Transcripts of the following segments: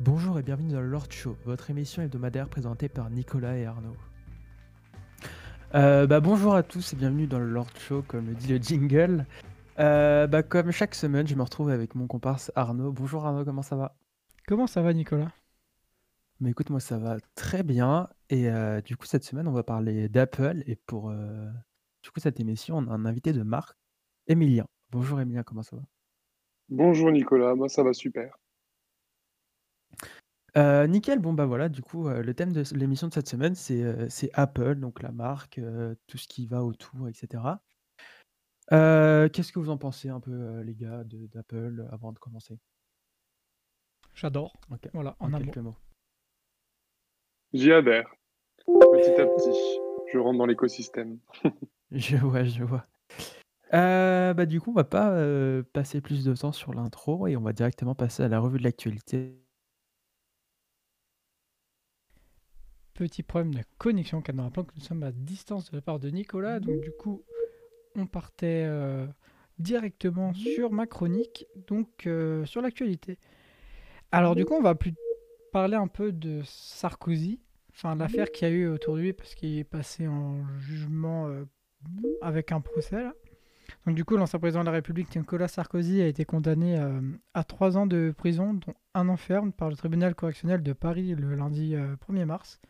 Bonjour et bienvenue dans le Lord Show, votre émission hebdomadaire présentée par Nicolas et Arnaud. Euh, bah, bonjour à tous et bienvenue dans le Lord Show, comme le dit le jingle. Euh, bah, comme chaque semaine, je me retrouve avec mon comparse Arnaud. Bonjour Arnaud, comment ça va? Comment ça va, Nicolas? Mais écoute, moi ça va très bien. Et euh, du coup, cette semaine, on va parler d'Apple. Et pour euh, du coup, cette émission, on a un invité de marque, Emilien. Bonjour Emilien, comment ça va? Bonjour Nicolas, moi ça va super. Euh, nickel, bon bah voilà, du coup, euh, le thème de l'émission de cette semaine, c'est euh, c'est Apple, donc la marque, euh, tout ce qui va autour, etc. Euh, Qu'est-ce que vous en pensez un peu, euh, les gars, de- d'Apple, euh, avant de commencer? J'adore. Ok, Voilà, en en un mot. quelques mots. J'y adhère, petit à petit. Je rentre dans l'écosystème. Je vois, je vois. Euh, bah du coup, on va pas euh, passer plus de temps sur l'intro et on va directement passer à la revue de l'actualité. Petit problème de connexion, car nous rappelons que nous sommes à distance de la part de Nicolas. Donc, du coup, on partait euh, directement sur ma chronique, donc euh, sur l'actualité. Alors, du coup, on va plus parler un peu de Sarkozy, enfin, l'affaire qu'il y a eu autour de lui, parce qu'il est passé en jugement euh, avec un procès. Donc, du coup, l'ancien président de la République, Nicolas Sarkozy, a été condamné à trois ans de prison, dont un an ferme, par le tribunal correctionnel de Paris le lundi euh, 1er mars.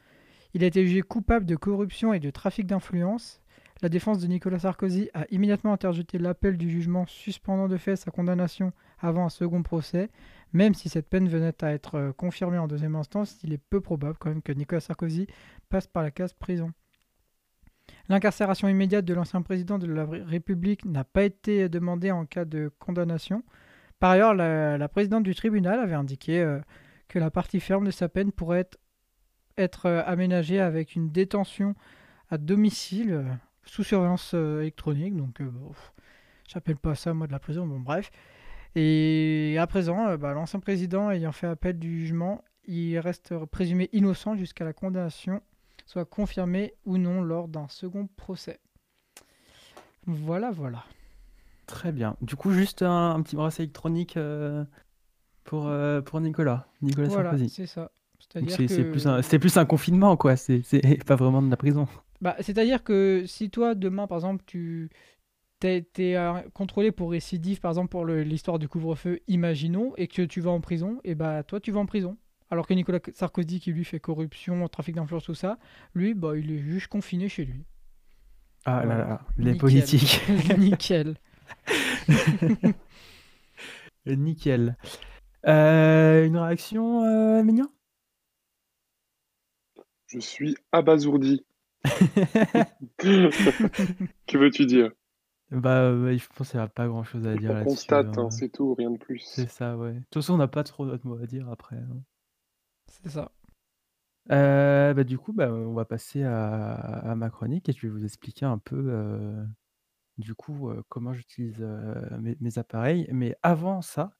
Il a été jugé coupable de corruption et de trafic d'influence. La défense de Nicolas Sarkozy a immédiatement interjeté l'appel du jugement suspendant de fait sa condamnation avant un second procès. Même si cette peine venait à être euh, confirmée en deuxième instance, il est peu probable quand même que Nicolas Sarkozy passe par la case prison. L'incarcération immédiate de l'ancien président de la République n'a pas été demandée en cas de condamnation. Par ailleurs, la, présidente du tribunal avait indiqué euh, que la partie ferme de sa peine pourrait être, être euh, aménagée avec une détention à domicile euh, sous surveillance euh, électronique. Donc, bon, j'appelle pas ça moi de la prison, bon bref. Et à présent, bah, l'ancien président ayant fait appel du jugement, il reste présumé innocent jusqu'à la condamnation soit confirmée ou non lors d'un second procès. Voilà, voilà. Très bien. Du coup, juste un, un petit bracelet électronique euh, pour, euh, pour Nicolas, Nicolas Voilà, Sarkozy. c'est ça. C'est que... plus un, c'est plus un confinement, quoi. C'est pas vraiment de la prison. Bah, c'est-à-dire que si toi, demain, par exemple, tu t'es, euh, contrôlé pour récidive, par exemple, pour l'histoire du couvre-feu, imaginons, et que tu vas en prison, et bah, toi, tu vas en prison. Alors que Nicolas Sarkozy, qui lui fait corruption, trafic d'influence, tout ça, lui, bah, il est juste confiné chez lui. Ah là Voilà. là, les Nickel. politiques. Nickel. Nickel. Euh, une réaction, euh, Emilien Je suis abasourdi. que veux-tu dire? Bah, ouais, je pense qu'il n'y a pas grand-chose à dire On là-dessus. constate, hein. hein, c'est tout, rien de plus. C'est ça, ouais. De toute façon, on n'a pas trop d'autres mots à dire après. hein. C'est ça. Euh, bah, du coup, bah, on va passer à, à ma chronique et je vais vous expliquer un peu, euh, du coup, euh, comment j'utilise euh, mes, mes appareils. Mais avant ça,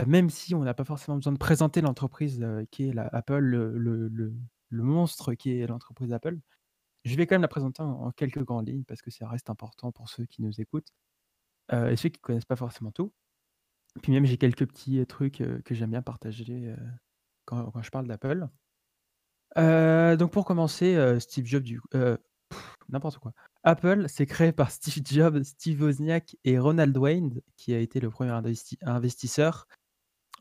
euh, même si on n'a pas forcément besoin de présenter l'entreprise euh, qui est la Apple, le, le- le- le monstre qui est l'entreprise Apple, je vais quand même la présenter en, quelques grandes lignes parce que ça reste important pour ceux qui nous écoutent euh, et ceux qui ne connaissent pas forcément tout. Puis même, j'ai quelques petits euh, trucs euh, que j'aime bien partager quand, je parle d'Apple. Donc pour commencer, Steve Jobs, du n'importe quoi. Apple, c'est créé par Steve Jobs, Steve Wozniak et Ronald Wayne, qui a été le premier investi- investisseur,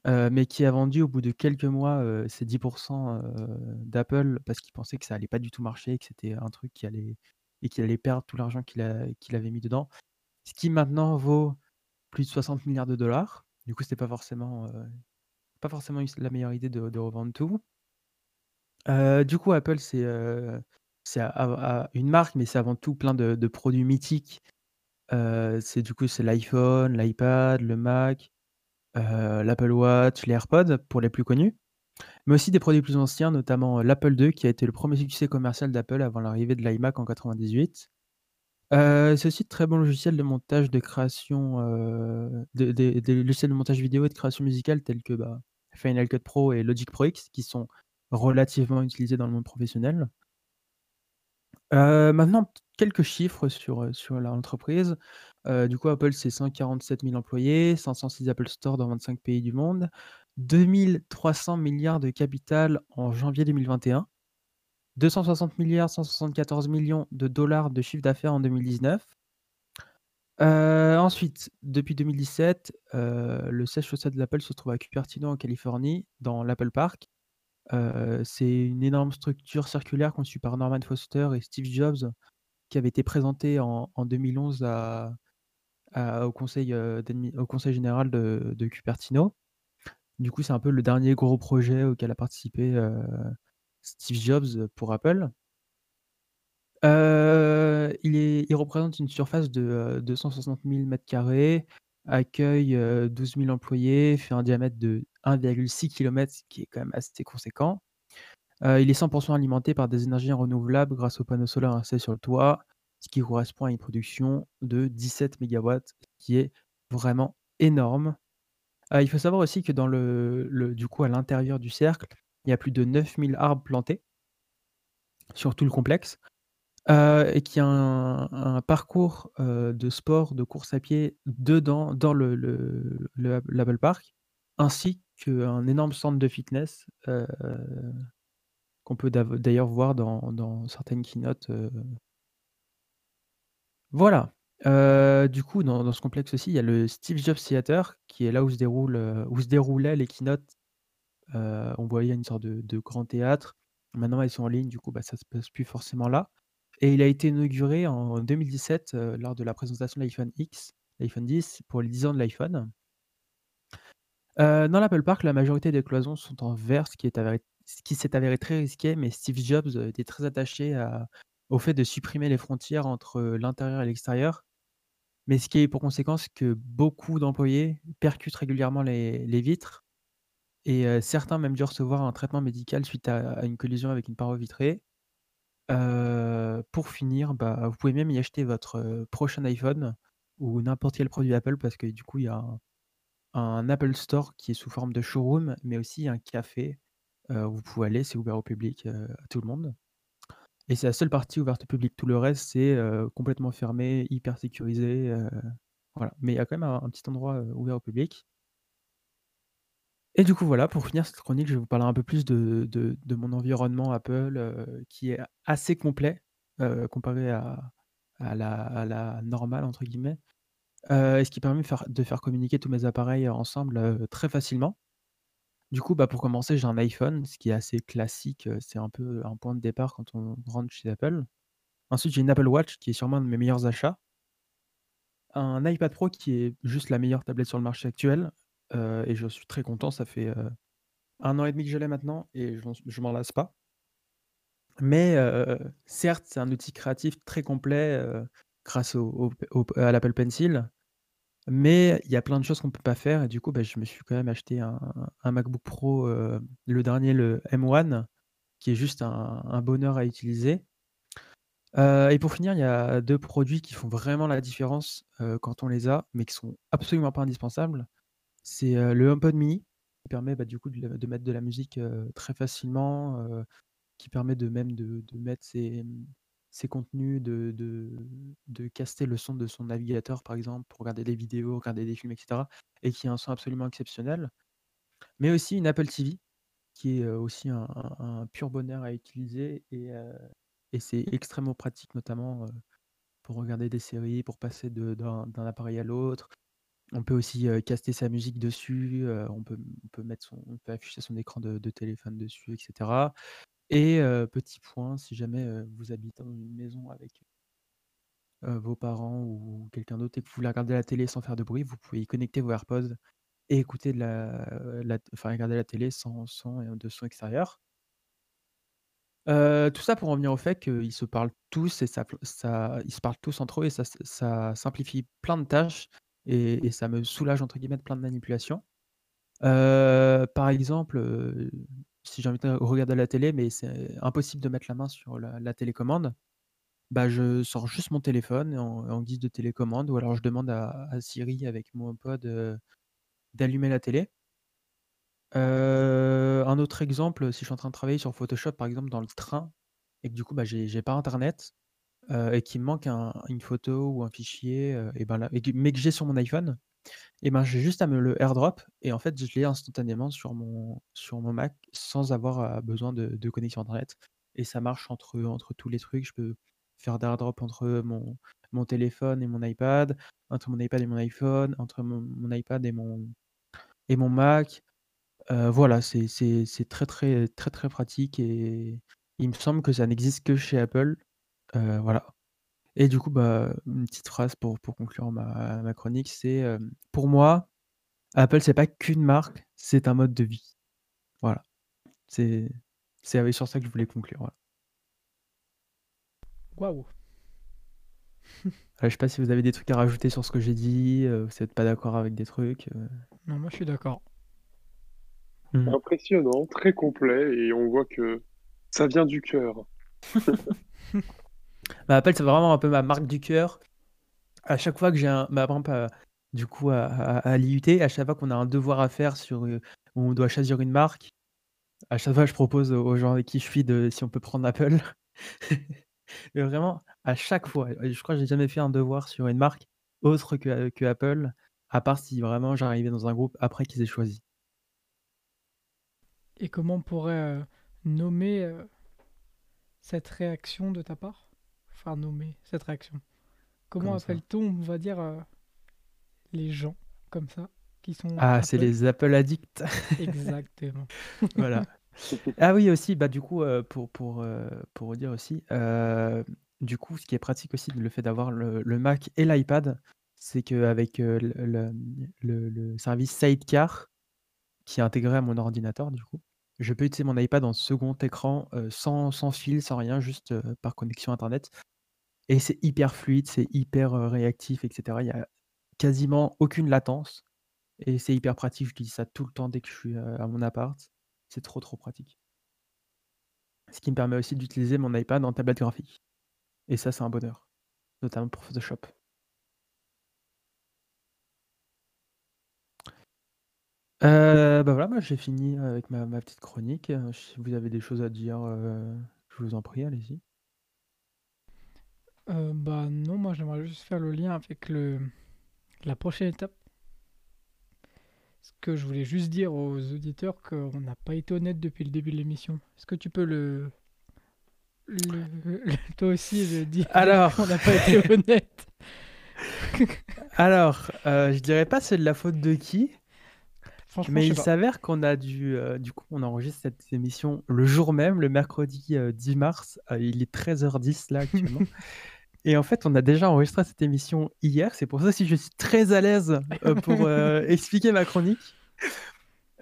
euh, mais qui a vendu au bout de quelques mois euh, ses 10% euh, d'Apple parce qu'il pensait que ça allait pas du tout marcher, que c'était un truc qui allait et qu'il allait perdre tout l'argent qu'il avait mis dedans. Ce qui maintenant vaut plus de 60 milliards de dollars. Du coup, c'était pas forcément, euh, pas forcément la meilleure idée de, revendre tout. Du coup, Apple, c'est une marque, mais c'est avant tout plein de, de produits mythiques. C'est du coup, c'est l'iPhone, l'iPad, le Mac, euh, l'Apple Watch, les AirPods pour les plus connus, mais aussi des produits plus anciens, notamment euh, l'Apple II, qui a été le premier succès commercial d'Apple avant l'arrivée de l'iMac en 98. Euh, c'est aussi de très bons logiciels de montage, de création, de- des logiciels de montage vidéo et de création musicale tels que bah, Final Cut Pro et Logic Pro X, qui sont relativement utilisés dans le monde professionnel. Maintenant, quelques chiffres sur l'entreprise. Euh, du coup, Apple, c'est 147 000 employés, 506 Apple Store dans 25 pays du monde, 2 300 milliards de capital en janvier 2021. 260 milliards 174 millions de dollars de chiffre d'affaires en 2019. Heu, ensuite, depuis 2017, heu, le siège social de l'Apple se trouve à Cupertino en Californie, dans l'Apple Park. C'est une énorme structure circulaire conçue par Norman Foster et Steve Jobs, qui avait été présentée en en 2011 à à au conseil, au conseil général de Cupertino. Du coup, c'est un peu le dernier gros projet auquel a participé, Steve Jobs, pour Apple. Il représente une surface de, heu, 260 000 m², accueille, heu, 12 000 employés, fait un diamètre de 1,6 kilomètres, ce qui est quand même assez conséquent. Il est 100% alimenté par des énergies renouvelables grâce aux panneaux solaires installés sur le toit, ce qui correspond à une production de 17 mégawatts, ce qui est vraiment énorme. Heu, il faut savoir aussi que dans le du coup, à l'intérieur du cercle, il y a plus de 9 000 arbres plantés sur tout le complexe. Heu et qui a un parcours, heu, de sport, de course à pied dedans, dans le le le l'Apple Park, ainsi qu'un énorme centre de fitness, heu, qu'on peut d'ailleurs voir dans dans certaines keynotes, voilà, heu, du coup, dans ce complexe aussi, il y a le Steve Jobs Theater qui est là où se déroule, heu, où se déroulaient les keynotes. Heu, on voyait une sorte de grand théâtre. Maintenant, elles sont en ligne, du coup, bah, ça se passe plus forcément là et il a été inauguré en 2017, heu, lors de la présentation de l'iPhone X, l'iPhone 10 pour les 10 ans de l'iPhone. Dans l'Apple Park, la majorité des cloisons sont en verre, ce qui s'est avéré très risqué, mais Steve Jobs, était très attaché à au fait de supprimer les frontières entre, l'intérieur et l'extérieur. Mais ce qui a eu pour conséquence que beaucoup d'employés percutent régulièrement les vitres et heu, certains même dû recevoir un traitement médical suite à une collision avec une paroi vitrée. Pour finir, bah, vous pouvez même y acheter votre, prochain iPhone ou n'importe quel produit Apple parce que du coup, il y a un Apple Store qui est sous forme de showroom, mais aussi un café, où vous pouvez aller, c'est ouvert au public, à tout le monde et c'est la seule partie ouverte au public. Tout le reste, c'est, complètement fermé, hyper sécurisé, voilà. Mais il y a quand même un petit endroit, ouvert au public et du coup, voilà, pour finir cette chronique, je vais vous parler un peu plus de mon environnement Apple, qui est assez complet, comparé à la «normale» entre guillemets, et ce qui permet de faire de faire communiquer tous mes appareils ensemble, très facilement. Du coup, bah, pour commencer, j'ai un iPhone, ce qui est assez classique, c'est un peu un point de départ quand on rentre chez Apple. Ensuite, j'ai une Apple Watch qui est sûrement un de mes meilleurs achats. Un iPad Pro qui est juste la meilleure tablette sur le marché actuel, et je suis très content, ça fait, 1 an et demi que je l'ai maintenant et je m'en m'en lasse pas. Mais certes, c'est un outil créatif très complet, grâce à l'Apple Pencil, mais il y a plein de choses qu'on peut pas faire et du coup, bah, je me suis quand même acheté un MacBook Pro, heu, le dernier, le M1, qui est juste un bonheur à utiliser. Heu et pour finir, il y a 2 produits qui font vraiment la différence, heu, quand on les a, mais qui sont absolument pas indispensables. C'est, le HomePod mini, qui permet, bah, du coup, de mettre de la musique, très facilement, qui permet de même de de mettre ses, ses contenus, de de de caster le son de son navigateur, par exemple, pour regarder des vidéos, regarder des films et cetera et qui a un son absolument exceptionnel. Mais aussi une Apple TV qui est, aussi un pur bonheur à utiliser et et c'est extrêmement pratique, notamment, pour regarder des séries, pour passer d'un appareil à l'autre. On peut aussi, caster sa musique dessus, on peut peut mettre son on peut afficher son écran de téléphone dessus et cetera et heu, petit point, si jamais, heu, vous habitez dans une maison avec heu, vos parents ou quelqu'un d'autre et que vous voulez regarder la télé sans faire de bruit, vous pouvez y connecter vos AirPods et écouter la enfin regarder la télé sans sans de son extérieur. Heu, tout ça pour en venir au fait qu'ils se parlent tous et ça ils se parlent tous entre eux et ça simplifie plein de tâches et ça me «soulage» entre guillemets plein de manipulations. Heu, par exemple, heu, si j'ai envie de regarder la télé, mais c'est impossible de mettre la main sur la télécommande, bah, je sors juste mon téléphone en guise de télécommande ou alors je demande à Siri avec mon HomePod, heu, d'allumer la télé. Heu, un autre exemple, si je suis en train de travailler sur Photoshop, par exemple, dans le train et que du coup, bah, j'ai pas internet, heu et qu'il me manque un une photo ou un fichier, heu et ben mais que j'ai sur mon iPhone, et ben, j'ai juste à me le airdrop et en fait, je l'ai instantanément sur mon sur mon Mac sans avoir, heu, besoin de connexion internet et ça marche entre, tous les trucs. Je peux faire d'airdrop entre, mon téléphone et mon iPad, entre mon iPad et mon iPhone, entre mon iPad et mon et mon Mac. Heu, voilà, c'est très, très, très, très pratique et il me semble que ça n'existe que chez Apple. Heu, voilà et du coup, bah, une petite phrase pour pour conclure ma ma chronique, c'est, hem, pour moi, Apple, c'est pas qu'une marque, c'est un mode de vie. Voilà, c'est c'est avec sur ça que je voulais conclure, voilà. Waouh! Je sais pas si vous avez des trucs à rajouter sur ce que j'ai dit, heu, vous êtes pas d'accord avec des trucs, heu? Non, moi je suis d'accord. Mmh. Impressionnant, très complet et on voit que ça vient du cœur. Apple, c'est vraiment un peu ma marque du cœur. À chaque fois que j'ai un bah, heu, du coup à à à l'IUT, à chaque fois qu'on a un devoir à faire sur, où on doit choisir une marque, à chaque fois je propose aux gens avec qui je suis de si on peut prendre Apple. Mais vraiment, à chaque fois je crois que j'ai jamais fait un devoir sur une marque autre que que Apple, à part si vraiment j'arrivais dans un groupe après qu'ils aient choisi. Et comment on pourrait, nommer, cette réaction de ta part? Nommer cette réaction. Comment appelle-t-on, on va dire, heu, les gens comme ça, qui sont Ah, c'est les Apple addicts. Exactement. Voilà. Ah oui aussi, bah, du coup, heu, pour pour, heu, pour aussi, du coup, ce qui est pratique aussi, le fait d'avoir le le Mac et l'iPad, c'est qu'avec, le le, service Sidecar, qui est intégré à mon ordinateur du coup, je peux utiliser mon iPad en second écran, sans sans fil, sans rien, juste, par connexion internet et c'est hyper fluide, c'est hyper, réactif et cetera. Il y a quasiment aucune latence et c'est hyper pratique. J'utilise ça tout le temps dès que je suis, à mon appart. C'est trop, trop pratique. Ce qui me permet aussi d'utiliser mon iPad en tablette graphique et ça, c'est un bonheur, notamment pour Photoshop. Bah, voilà, moi j'ai fini avec ma petite chronique, si vous avez des choses à dire, je vous en prie, allez-y. Heu, bah, non, moi j'aimerais juste faire le lien avec le la prochaine étape. Parce que je voulais juste dire aux auditeurs qu'on n'a pas été honnête depuis le début de l'émission. Est-ce que tu peux le le le toi aussi le dire Alors qu'on n'a pas été honnête? alors, heu, je dirais pas c'est de la faute de qui mais il s'avère qu'on a dû, heu, du coup, on enregistre cette émission le jour même, le mercredi, heu, 10 mars, heu, il est 13:10 là actuellement et en fait, on a déjà enregistré cette émission hier. C'est pour ça aussi je suis très à l'aise, heu, pour, heu, expliquer ma chronique.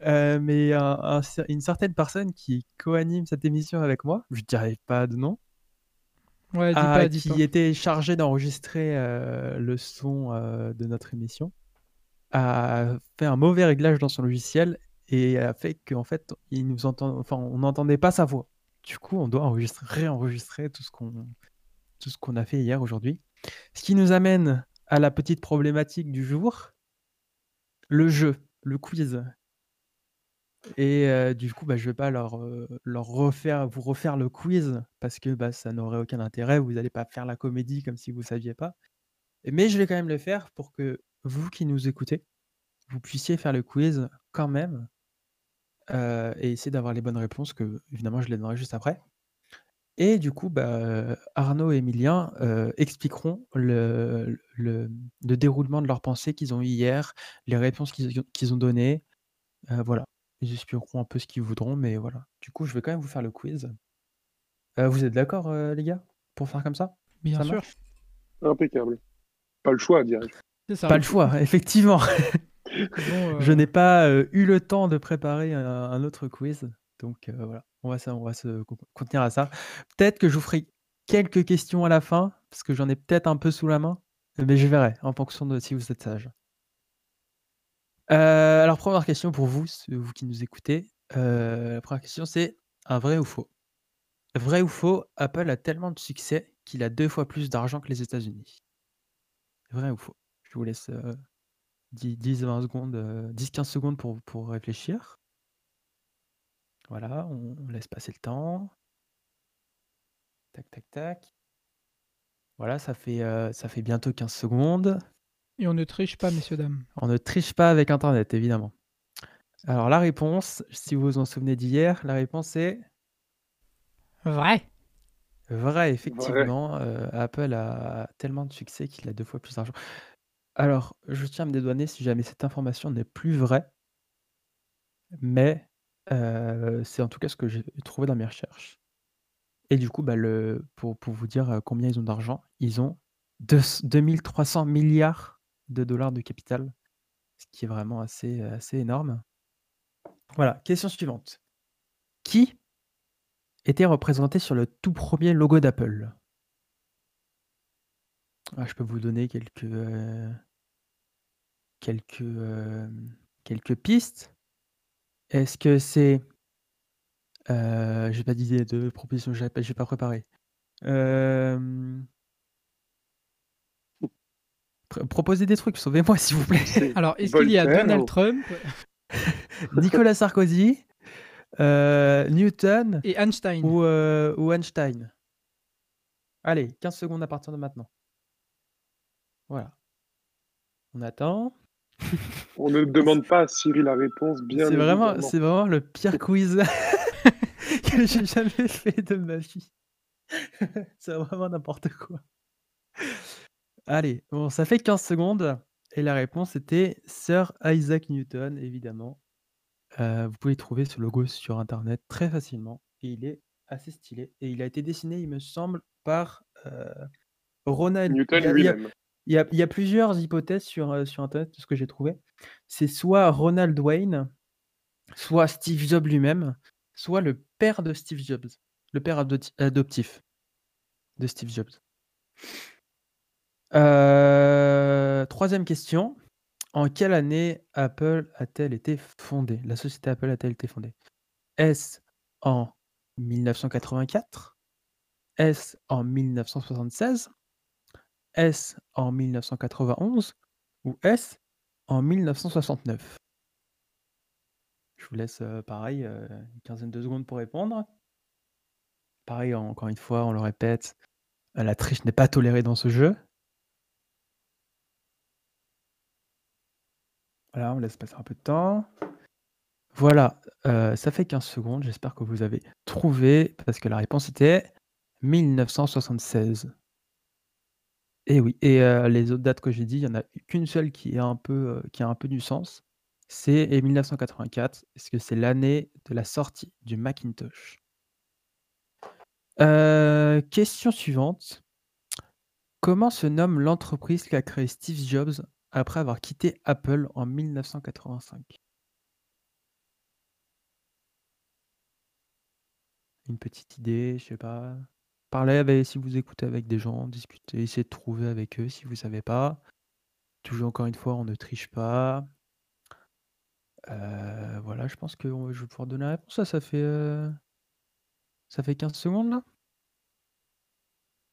Heu, mais un un cer une certaine personne qui co-anime cette émission avec moi, je dirai pas de nom Ouais, dis a pas, dis pas. qui était chargé d'enregistrer, le son, de notre émission, a fait un mauvais réglage dans son logiciel et a fait qu'en fait, il nous entend enfin, on n'entendait pas sa voix. Du coup, on doit enregistrer réenregistrer tout ce qu'on tout ce qu'on a fait hier, aujourd'hui. Ce qui nous amène à la petite problématique du jour le jeu, le quiz et heu, du coup, bah, je vais pas leur, heu, leur refaire vous refaire le quiz parce que, bah, ça n'aurait aucun intérêt. Vous allez pas faire la comédie comme si vous saviez pas. Mais je vais quand même le faire pour que vous qui nous écoutez, vous puissiez faire le quiz quand même, heu et essayer d'avoir les bonnes réponses que évidemment je les donnerai juste après et du coup, bah, Arnaud et Emilien, heu, expliqueront le le le déroulement de leurs pensées qu'ils ont eu hier, les réponses qu'ils ont qu'ils ont données, heu, voilà. Ils expliqueront un peu ce qu'ils voudront, mais voilà. Du coup, je vais quand même vous faire le quiz. Heu, vous êtes d'accord, les gars, pour faire comme ça? Bien Ça sûr. marche? Impeccable. Pas le choix, dirais-je. C'est ça. Pas le choix, effectivement. Bon, Je n'ai pas, eu le temps de préparer un un autre quiz, donc heu, voilà, on va se contenir à ça. Peut-être que je vous ferai quelques questions à la fin, parce que j'en ai peut-être un peu sous la main, mais je verrai en fonction de si vous êtes sages. Heu, alors 1re question pour vous, vous qui nous écoutez, heu, la 1re question c'est un vrai ou faux? Vrai ou faux, Apple a tellement de succès qu'il a 2 fois plus d'argent que les États-Unis? Vrai ou faux? Je vous laisse, heu, dix 10-20 secondes, heu, 10-15 secondes pour réfléchir. Voilà, on on laisse passer le temps. Tac, tac, tac. Voilà, ça fait, heu, ça fait bientôt 15 secondes. Et on ne triche pas, messieurs, dames. On ne triche pas avec internet, évidemment. Alors la réponse, si vous vous en souvenez d'hier, la réponse est Vrai. vrai, effectivement, heu, Apple a tellement de succès qu'il a 2 fois plus d'argent. Alors, je tiens à me dédouaner si jamais cette information n'est plus vraie mais c'est en tout cas ce que j'ai trouvé dans mes recherches et du coup, bah, pour vous dire, combien ils ont d'argent, ils ont deux c 2 300 000 000 $ de capital, ce qui est vraiment assez, assez énorme. Voilà, question suivante. Qui était représenté sur le tout 1er logo d'Apple? Ah, je peux vous donner quelques, quelques, quelques pistes. Est-ce que c'est heu, j'ai pas d'idée de proposition, j'ai pas j'ai pas préparé. Hem pr proposez des trucs, sauvez-moi s'il vous plaît. C'est Alors, est-ce qu'il y a Voltaire Donald ou Trump? Nicolas Sarkozy, heu, Newton et Einstein? ou heu, ou Einstein? Allez, 15 secondes à partir de maintenant. Voilà. On attend. On ne demande pas à Siri la réponse, bien C'est vraiment c'est vraiment le pire quiz que j'ai jamais fait de ma vie. C'est vraiment n'importe quoi. Allez, bon, ça fait 15 secondes et la réponse était Sir Isaac Newton, évidemment. Heu, vous pouvez trouver ce logo sur internet très facilement et il est assez stylé et il a été dessiné, il me semble, par, heu, Ronald Newton lui-même. Il y a plusieurs hypothèses sur, sur internet ce que j'ai trouvé. C'est soit Ronald Wayne, soit Steve Jobs lui-même, soit le père de Steve Jobs, le père adoptif de Steve Jobs. 3e question. En quelle année Apple a-t-elle été fondée? La société Apple a-t-elle été fondée? Est-ce en 1984? Est-ce en 1976? Est-ce en 1991? Ou est-ce en 1969? Je vous laisse, pareil, une quinzaine de secondes pour répondre. Pareil, encore une fois, on le répète, la triche n'est pas tolérée dans ce jeu. Voilà, on laisse passer un peu de temps. Voilà, ça fait 15 secondes, j'espère que vous avez trouvé parce que la réponse était 1976. Et oui et les autres dates que j'ai dit, il y en a qu'une seule qui a un peu du sens, c'est et 1984 parce que c'est l'année de la sortie du Macintosh. Question suivante. Comment se nomme l'entreprise qu'a créée Steve Jobs après avoir quitté Apple en 1985? Une petite idée, je sais pas. Parlez si vous écoutez avec des gens, discutez, essayez de trouver avec eux si vous savez pas. Toujours encore une fois, on ne triche pas. Heu, voilà, je pense que je vais pouvoir donner la réponse là, ça fait, heu ça fait 15 secondes là?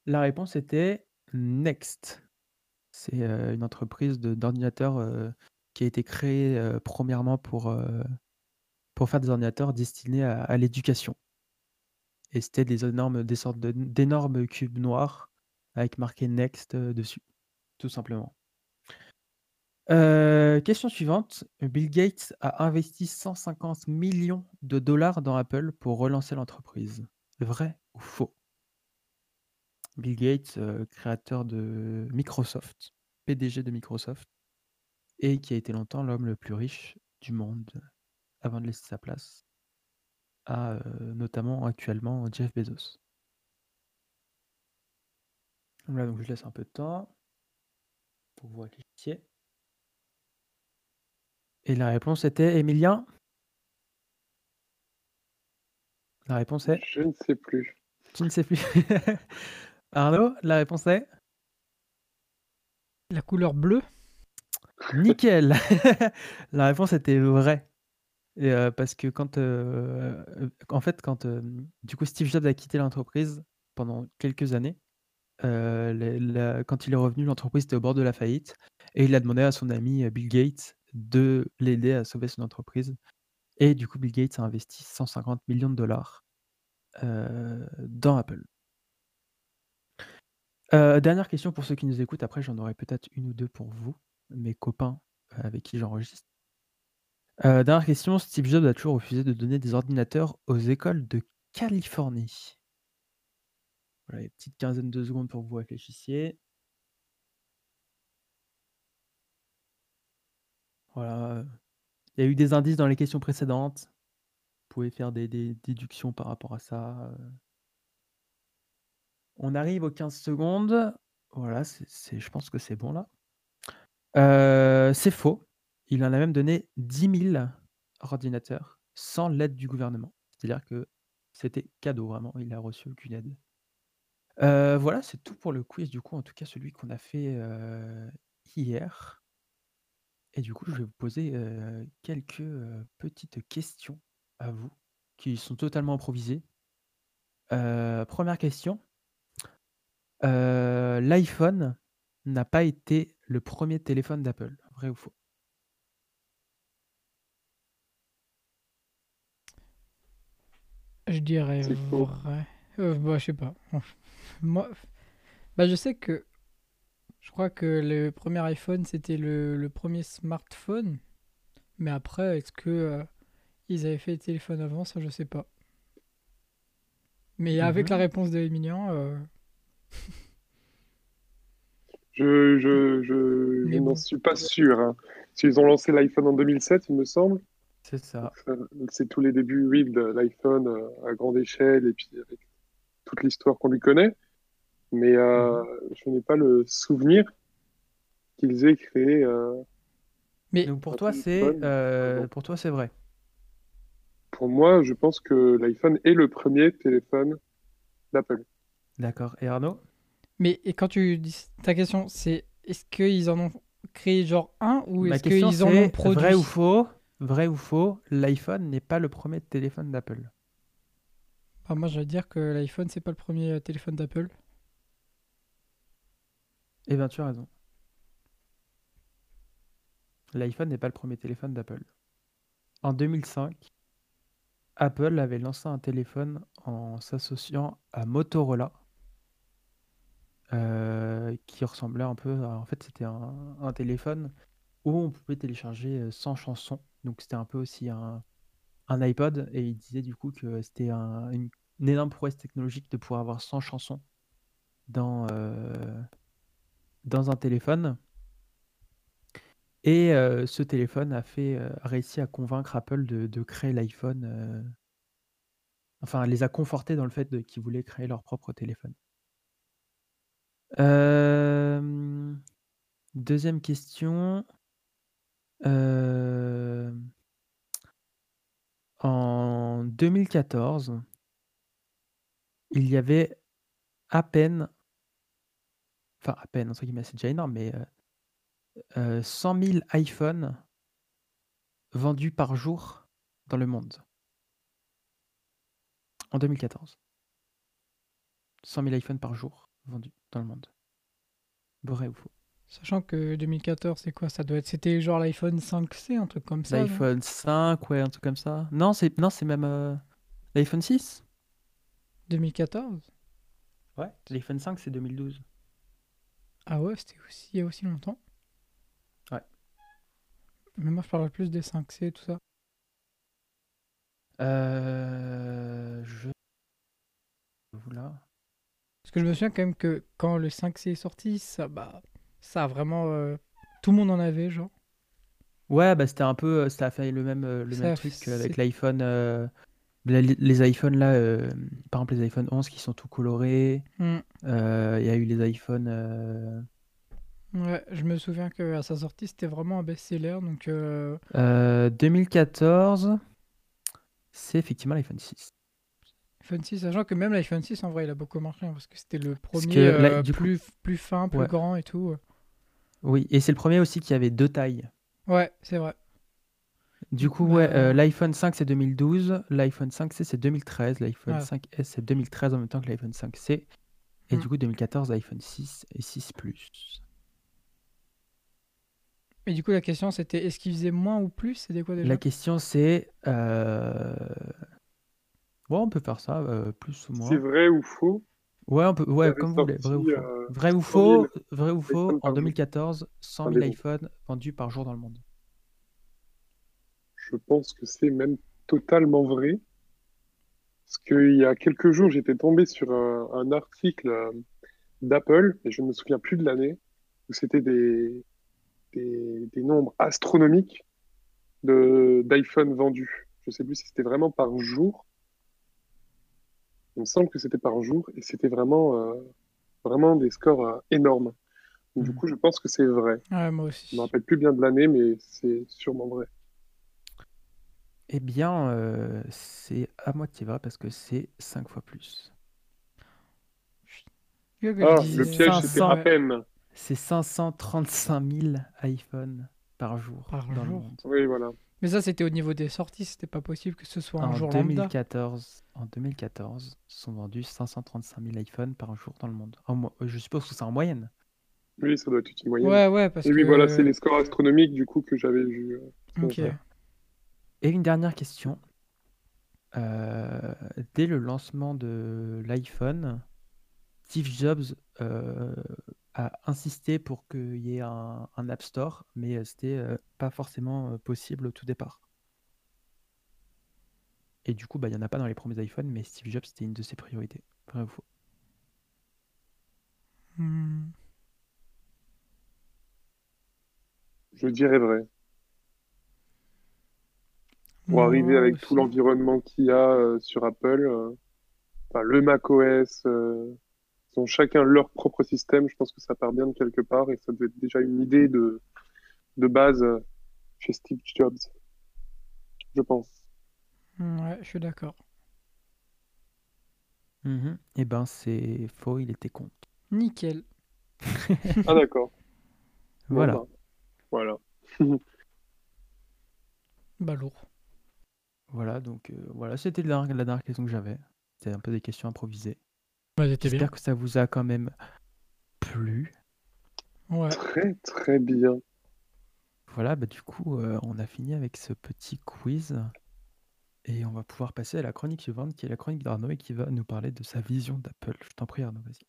La réponse était Next. C'est, heu, une entreprise d'ordinateurs, qui a été créée, premièrement pour, pour faire des ordinateurs destinés à l'éducation. Et c'était des énormes de d'énormes cubes noirs avec marqué Next, heu, dessus, tout simplement. Heu, question suivante. Bill Gates a investi 150 000 000 $ dans Apple pour relancer l'entreprise. Vrai ou faux? Bill Gates, heu, créateur de Microsoft, PDG de Microsoft et qui a été longtemps l'homme le plus riche du monde avant de laisser sa place à, heu, notamment actuellement Jeff Bezos. Voilà, donc je laisse un peu de temps pour vous réfléchissiez. Et la réponse était Emilien? La réponse est? Je ne sais plus. Tu ne sais plus. Arnaud, la réponse est? La couleur bleue? Nickel! La réponse était vrai parce que quand, en fait, quand, du coup Steve Jobs a quitté l'entreprise pendant quelques années, quand il est revenu, l'entreprise était au bord de la faillite et il a demandé à son ami, Bill Gates de l'aider à sauver son entreprise et du coup, Bill Gates a investi 150 000 000 $, heu, dans Apple. Dernière question pour ceux qui nous écoutent, après j'en aurai peut-être 1 ou 2 pour vous. mes copains avec qui j'enregistre. Euh, dernière question, Steve Jobs a toujours refusé de donner des ordinateurs aux écoles de Californie. Voilà, une petite quinzaine de secondes pour que vous réfléchissiez. Voilà. Il y a eu des indices dans les questions précédentes. Vous pouvez faire des, déductions par rapport à ça. On arrive aux 15 secondes. Voilà, je pense que c'est bon là. Euh, c'est faux. Il en a même donné 10 000 ordinateurs sans l'aide du gouvernement. C'est-à-dire que c'était cadeau, vraiment. Il n'a reçu aucune aide. Euh, voilà, c'est tout pour le quiz, du coup, en tout cas celui qu'on a fait euh, hier. Et du coup, je vais vous poser quelques petites questions à vous qui sont totalement improvisées. première question. L'iPhone n'a pas été le premier téléphone d'Apple, vrai ou faux? Je dirais vrai. Euh, bah, je sais pas. Moi, bah, je sais que je crois que le premier iPhone c'était le, premier smartphone, mais après, est-ce que euh, ils avaient fait les téléphones avant, ça je sais pas. Mais avec la mhm. réponse de Emilien, euh, Je, je, je, n'en suis pas sûr. Hein. Ils ont lancé l'iPhone en 2007, il me semble. C'est ça. C'est tous les débuts, oui, de l'iPhone euh, à grande échelle et puis avec toute l'histoire qu'on lui connaît. Mais euh, mhm. je n'ai pas le souvenir qu'ils aient créé. Euh, Mais pour toi, c'est pour toi, c'est vrai. Pour moi, je pense que l'iPhone est le premier téléphone d'Apple. D'accord. Et Arnaud? Mais et quand tu dis ta question, c'est est-ce qu'ils en ont créé genre un ou est-ce qu'ils en ont produit Vrai ou faux? Vrai ou faux L'iPhone n'est pas le premier téléphone d'Apple. Bah, moi, je vais dire que l'iPhone, c'est pas le premier euh, téléphone d'Apple. Eh bien, tu as raison. L'iPhone n'est pas le premier téléphone d'Apple. En 2005, Apple avait lancé un téléphone en s'associant à Motorola euh, qui ressemblait un peu en fait, c'était un, téléphone où on pouvait télécharger 100 chansons. Donc, c'était un peu aussi un, un iPod. Et il disait du coup que c'était une, énorme prouesse technologique de pouvoir avoir 100 chansons dans, euh, dans un téléphone. Et euh, ce téléphone a, fait, réussi à convaincre Apple de, créer l'iPhone. enfin, les a confortés dans le fait qu'ils voulaient créer leur propre téléphone. Euh, deuxième question. Euh, en 2014, il y avait à peine, enfin à peine, entre guillemets, c'est déjà énorme, mais euh, 100 000 iPhones vendus par jour dans le monde. En 2014. 100 000 iPhones par jour vendus dans le monde. Vrai ou faux? Sachant que 2014, c'est quoi? Ça doit être. C'était genre l'iPhone 5C, un truc comme ça. L'iPhone 5, ouais, un truc comme ça. Non, c'est non, c'est même euh, l'iPhone 6. 2014 Ouais, l'iPhone 5, c'est 2012. Ah ouais, c'était aussi il y a aussi longtemps. Ouais. Mais moi, je parle plus des 5C et tout ça. Euh. Je. Là. Parce que je me souviens quand même que quand le 5C est sorti, ça, bah, ça a vraiment. Euh, tout le monde en avait, genre. Ouais, bah c'était un peu. Euh, ça a fait le même, euh, le même truc avec l'iPhone. les, iPhones là, par exemple les iPhone 11 qui sont tout colorés. Hmm. Il y a eu les iPhones. Ouais, je me souviens qu'à sa sortie, c'était vraiment un best-seller. Donc, 2014, c'est effectivement l'iPhone 6 iPhone 6, sachant que même l'iPhone 6 en vrai il a beaucoup marché hein, parce que c'était le premier euh, plus, plus fin, plus grand et tout. Oui, et c'est le premier aussi qui avait deux tailles. Ouais, c'est vrai. Du coup, ouais, euh, l'iPhone 5 c'est 2012, l'iPhone 5C c'est 2013, l'iPhone 5S c'est 2013 en même temps que l'iPhone 5C. Et hmm. du coup, 2014, l'iPhone 6 et 6 Plus. Et du coup, la question c'était est-ce qu'il faisait moins ou plus? C'était quoi déjà? La question c'est euh, on peut faire ça, euh, plus ou moins. C'est vrai ou faux? Ouais, on peut, Il ouais, avait comme vous voulez, vrai ou faux. euh, Vrai ou 100 000 faux, en par jour. 2014, 100 000 Rendez-vous. iPhones vendus par jour dans le monde. Je pense que c'est même totalement vrai. Parce qu'il y a quelques jours, j'étais tombé sur un, un article euh, d'Apple, et je ne me souviens plus de l'année, où c'était des, des, des nombres astronomiques de, d'iPhone vendus. Je sais plus si c'était vraiment par jour. Il me semble que c'était par jour, et c'était vraiment, euh, vraiment des scores euh, énormes. Donc, Du Mhm. coup, je pense que c'est vrai. Ouais, moi Je aussi. me rappelle plus bien de l'année, mais c'est sûrement vrai. Eh bien, euh, c'est à moitié vrai parce que c'est 5 fois plus. Ah, le piège, c'était 500, à peine. C'est 535 000 iPhones par jour Par dans le jour. monde. Oui, voilà. Mais ça, c'était au niveau des sorties, c'était pas possible que ce soit un En jour lambda. 2014, en 2014, sont vendus 535 000 iPhones par jour dans le monde. En mo- je suppose que c'est en moyenne. Oui, ça doit être une moyenne. Ouais, ouais, parce Et oui, voilà, c'est les scores astronomiques du coup que j'avais vu. euh, Ok. Ouais. Et une dernière question. Euh, dès le lancement de l'iPhone, Steve Jobs euh, a insisté pour qu'il y ait un, un App Store, mais euh, c'était euh, pas forcément euh, possible au tout départ. Et du coup, bah, il n'y en a pas dans les premiers iPhones, mais Steve Jobs, c'était une de ses priorités. Vrai ou faux? Hmm. Je dirais vrai. Pour arriver avec tout l'environnement qu'il y a euh, sur Apple, euh, enfin, le macOS, euh, ils ont chacun leur propre système. Je pense que ça part bien de quelque part et ça devait être déjà une idée de, de base euh, chez Steve Jobs, je pense. Ouais, je suis d'accord. Mhm. Eh ben, c'est faux, il était contre. Nickel. Ah d'accord. Voilà. bah, voilà. Bah lourd. Voilà, donc euh, voilà, c'était la, la dernière question que j'avais. C'était un peu des questions improvisées. Bah. J'espère que ça vous a quand même plu. Ouais. Très très bien. Voilà, bah du coup, euh, on a fini avec ce petit quiz. Et on va pouvoir passer à la chronique suivante, qui est la chronique d'Arnaud et qui va nous parler de sa vision d'Apple. Je t'en prie, Arnaud, vas-y.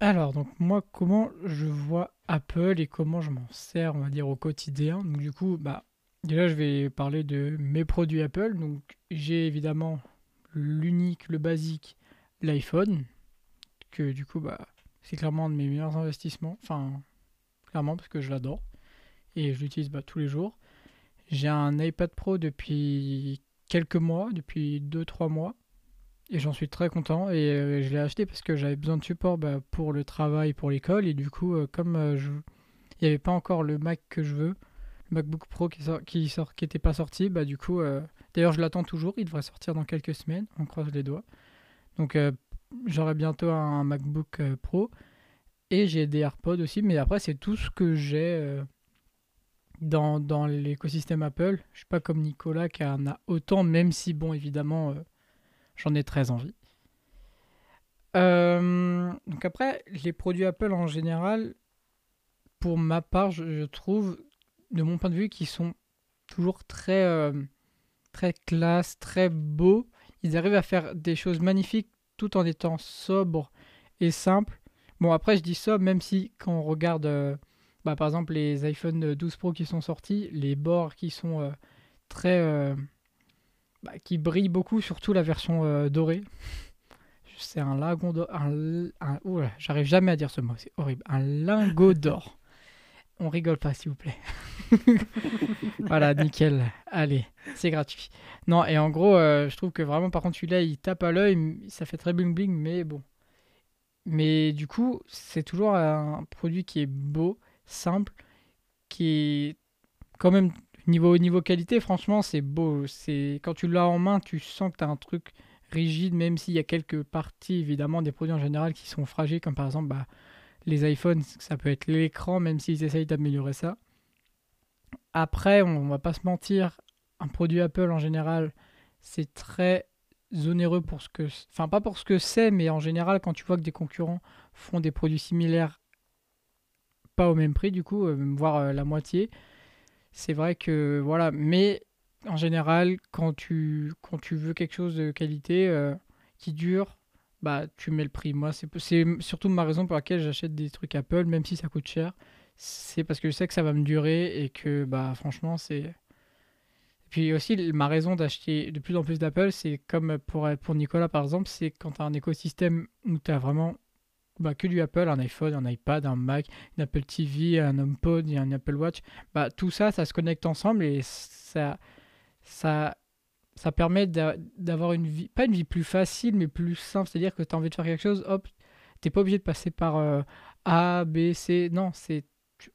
Alors, donc moi, comment je vois Apple et comment je m'en sers, on va dire, au quotidien? Donc du coup, bah, déjà, je vais parler de mes produits Apple. Donc j'ai évidemment l'unique, le basique, l'iPhone, que du coup, bah, c'est clairement un de mes meilleurs investissements. Enfin, clairement, parce que je l'adore. Et je l'utilise bah, tous les jours. J'ai un iPad Pro depuis quelques mois, depuis 2-3 mois. Et j'en suis très content. Et euh, je l'ai acheté parce que j'avais besoin de support bah, pour le travail, pour l'école. Et du coup, euh, comme euh, je... il n'y avait pas encore le Mac que je veux, le MacBook Pro qui sort, qui sort, qui pas sorti, bah du coup, d'ailleurs je l'attends toujours. Il devrait sortir dans quelques semaines. On croise les doigts. Donc euh, j'aurai bientôt un MacBook euh, Pro. Et j'ai des AirPods aussi. Mais après, c'est tout ce que j'ai. euh, dans, l'écosystème Apple. Je suis pas comme Nicolas qui en a autant, même si, bon, évidemment, j'en ai très envie. Donc après, les produits Apple en général, pour ma part, je, trouve, de mon point de vue, qu'ils sont toujours très, très classe, très beaux. Ils arrivent à faire des choses magnifiques tout en étant sobres et simples. Bon, après, je dis sobre, même si quand on regarde, euh, bah, par exemple, les iPhone 12 Pro qui sont sortis, les bords qui sont euh, très. euh, bah, qui brillent beaucoup, surtout la version euh, dorée. C'est un lingot d'or. Un, un- j'arrive jamais à dire ce mot, c'est horrible. Un lingot d'or. On rigole pas, s'il vous plaît. voilà, nickel. Allez, c'est gratuit. Non, et en gros, euh, je trouve que vraiment, par contre, celui-là, il tape à l'œil. Ça fait très bling bling, mais bon. Mais du coup, c'est toujours un produit qui est beau, simple, qui est quand même niveau niveau qualité. Franchement, c'est beau. C'est quand tu l'as en main, tu sens que tu as un truc rigide, même s'il y a quelques parties évidemment des produits en général qui sont fragiles, comme par exemple bah, les iPhones, ça peut être l'écran, même s'ils essayent d'améliorer ça. Après, on va pas se mentir, un produit Apple en général, c'est très onéreux pour ce que, enfin pas pour ce que c'est, mais en général, quand tu vois que des concurrents font des produits similaires, pas au même prix du coup, euh, voire euh, la moitié, c'est vrai que voilà, mais en général, quand tu, quand veux quelque chose de qualité, euh, qui dure, bah tu mets le prix. Moi, c'est surtout ma raison pour laquelle j'achète des trucs Apple, même si ça coûte cher. C'est parce que je sais que ça va me durer et que bah franchement c'est. Puis aussi ma raison d'acheter de plus en plus d'Apple, c'est comme pour, pour Nicolas par exemple, c'est quand tu as un écosystème où tu as vraiment bah, que du Apple, un iPhone, un iPad, un Mac, une Apple TV, un HomePod et un Apple Watch, bah, tout ça, ça se connecte ensemble et ça, ça, ça permet d'avoir une vie, pas une vie plus facile, mais plus simple. C'est-à-dire que tu as envie de faire quelque chose, hop, t'es pas obligé de passer par euh, A, B, C. Non, c'est,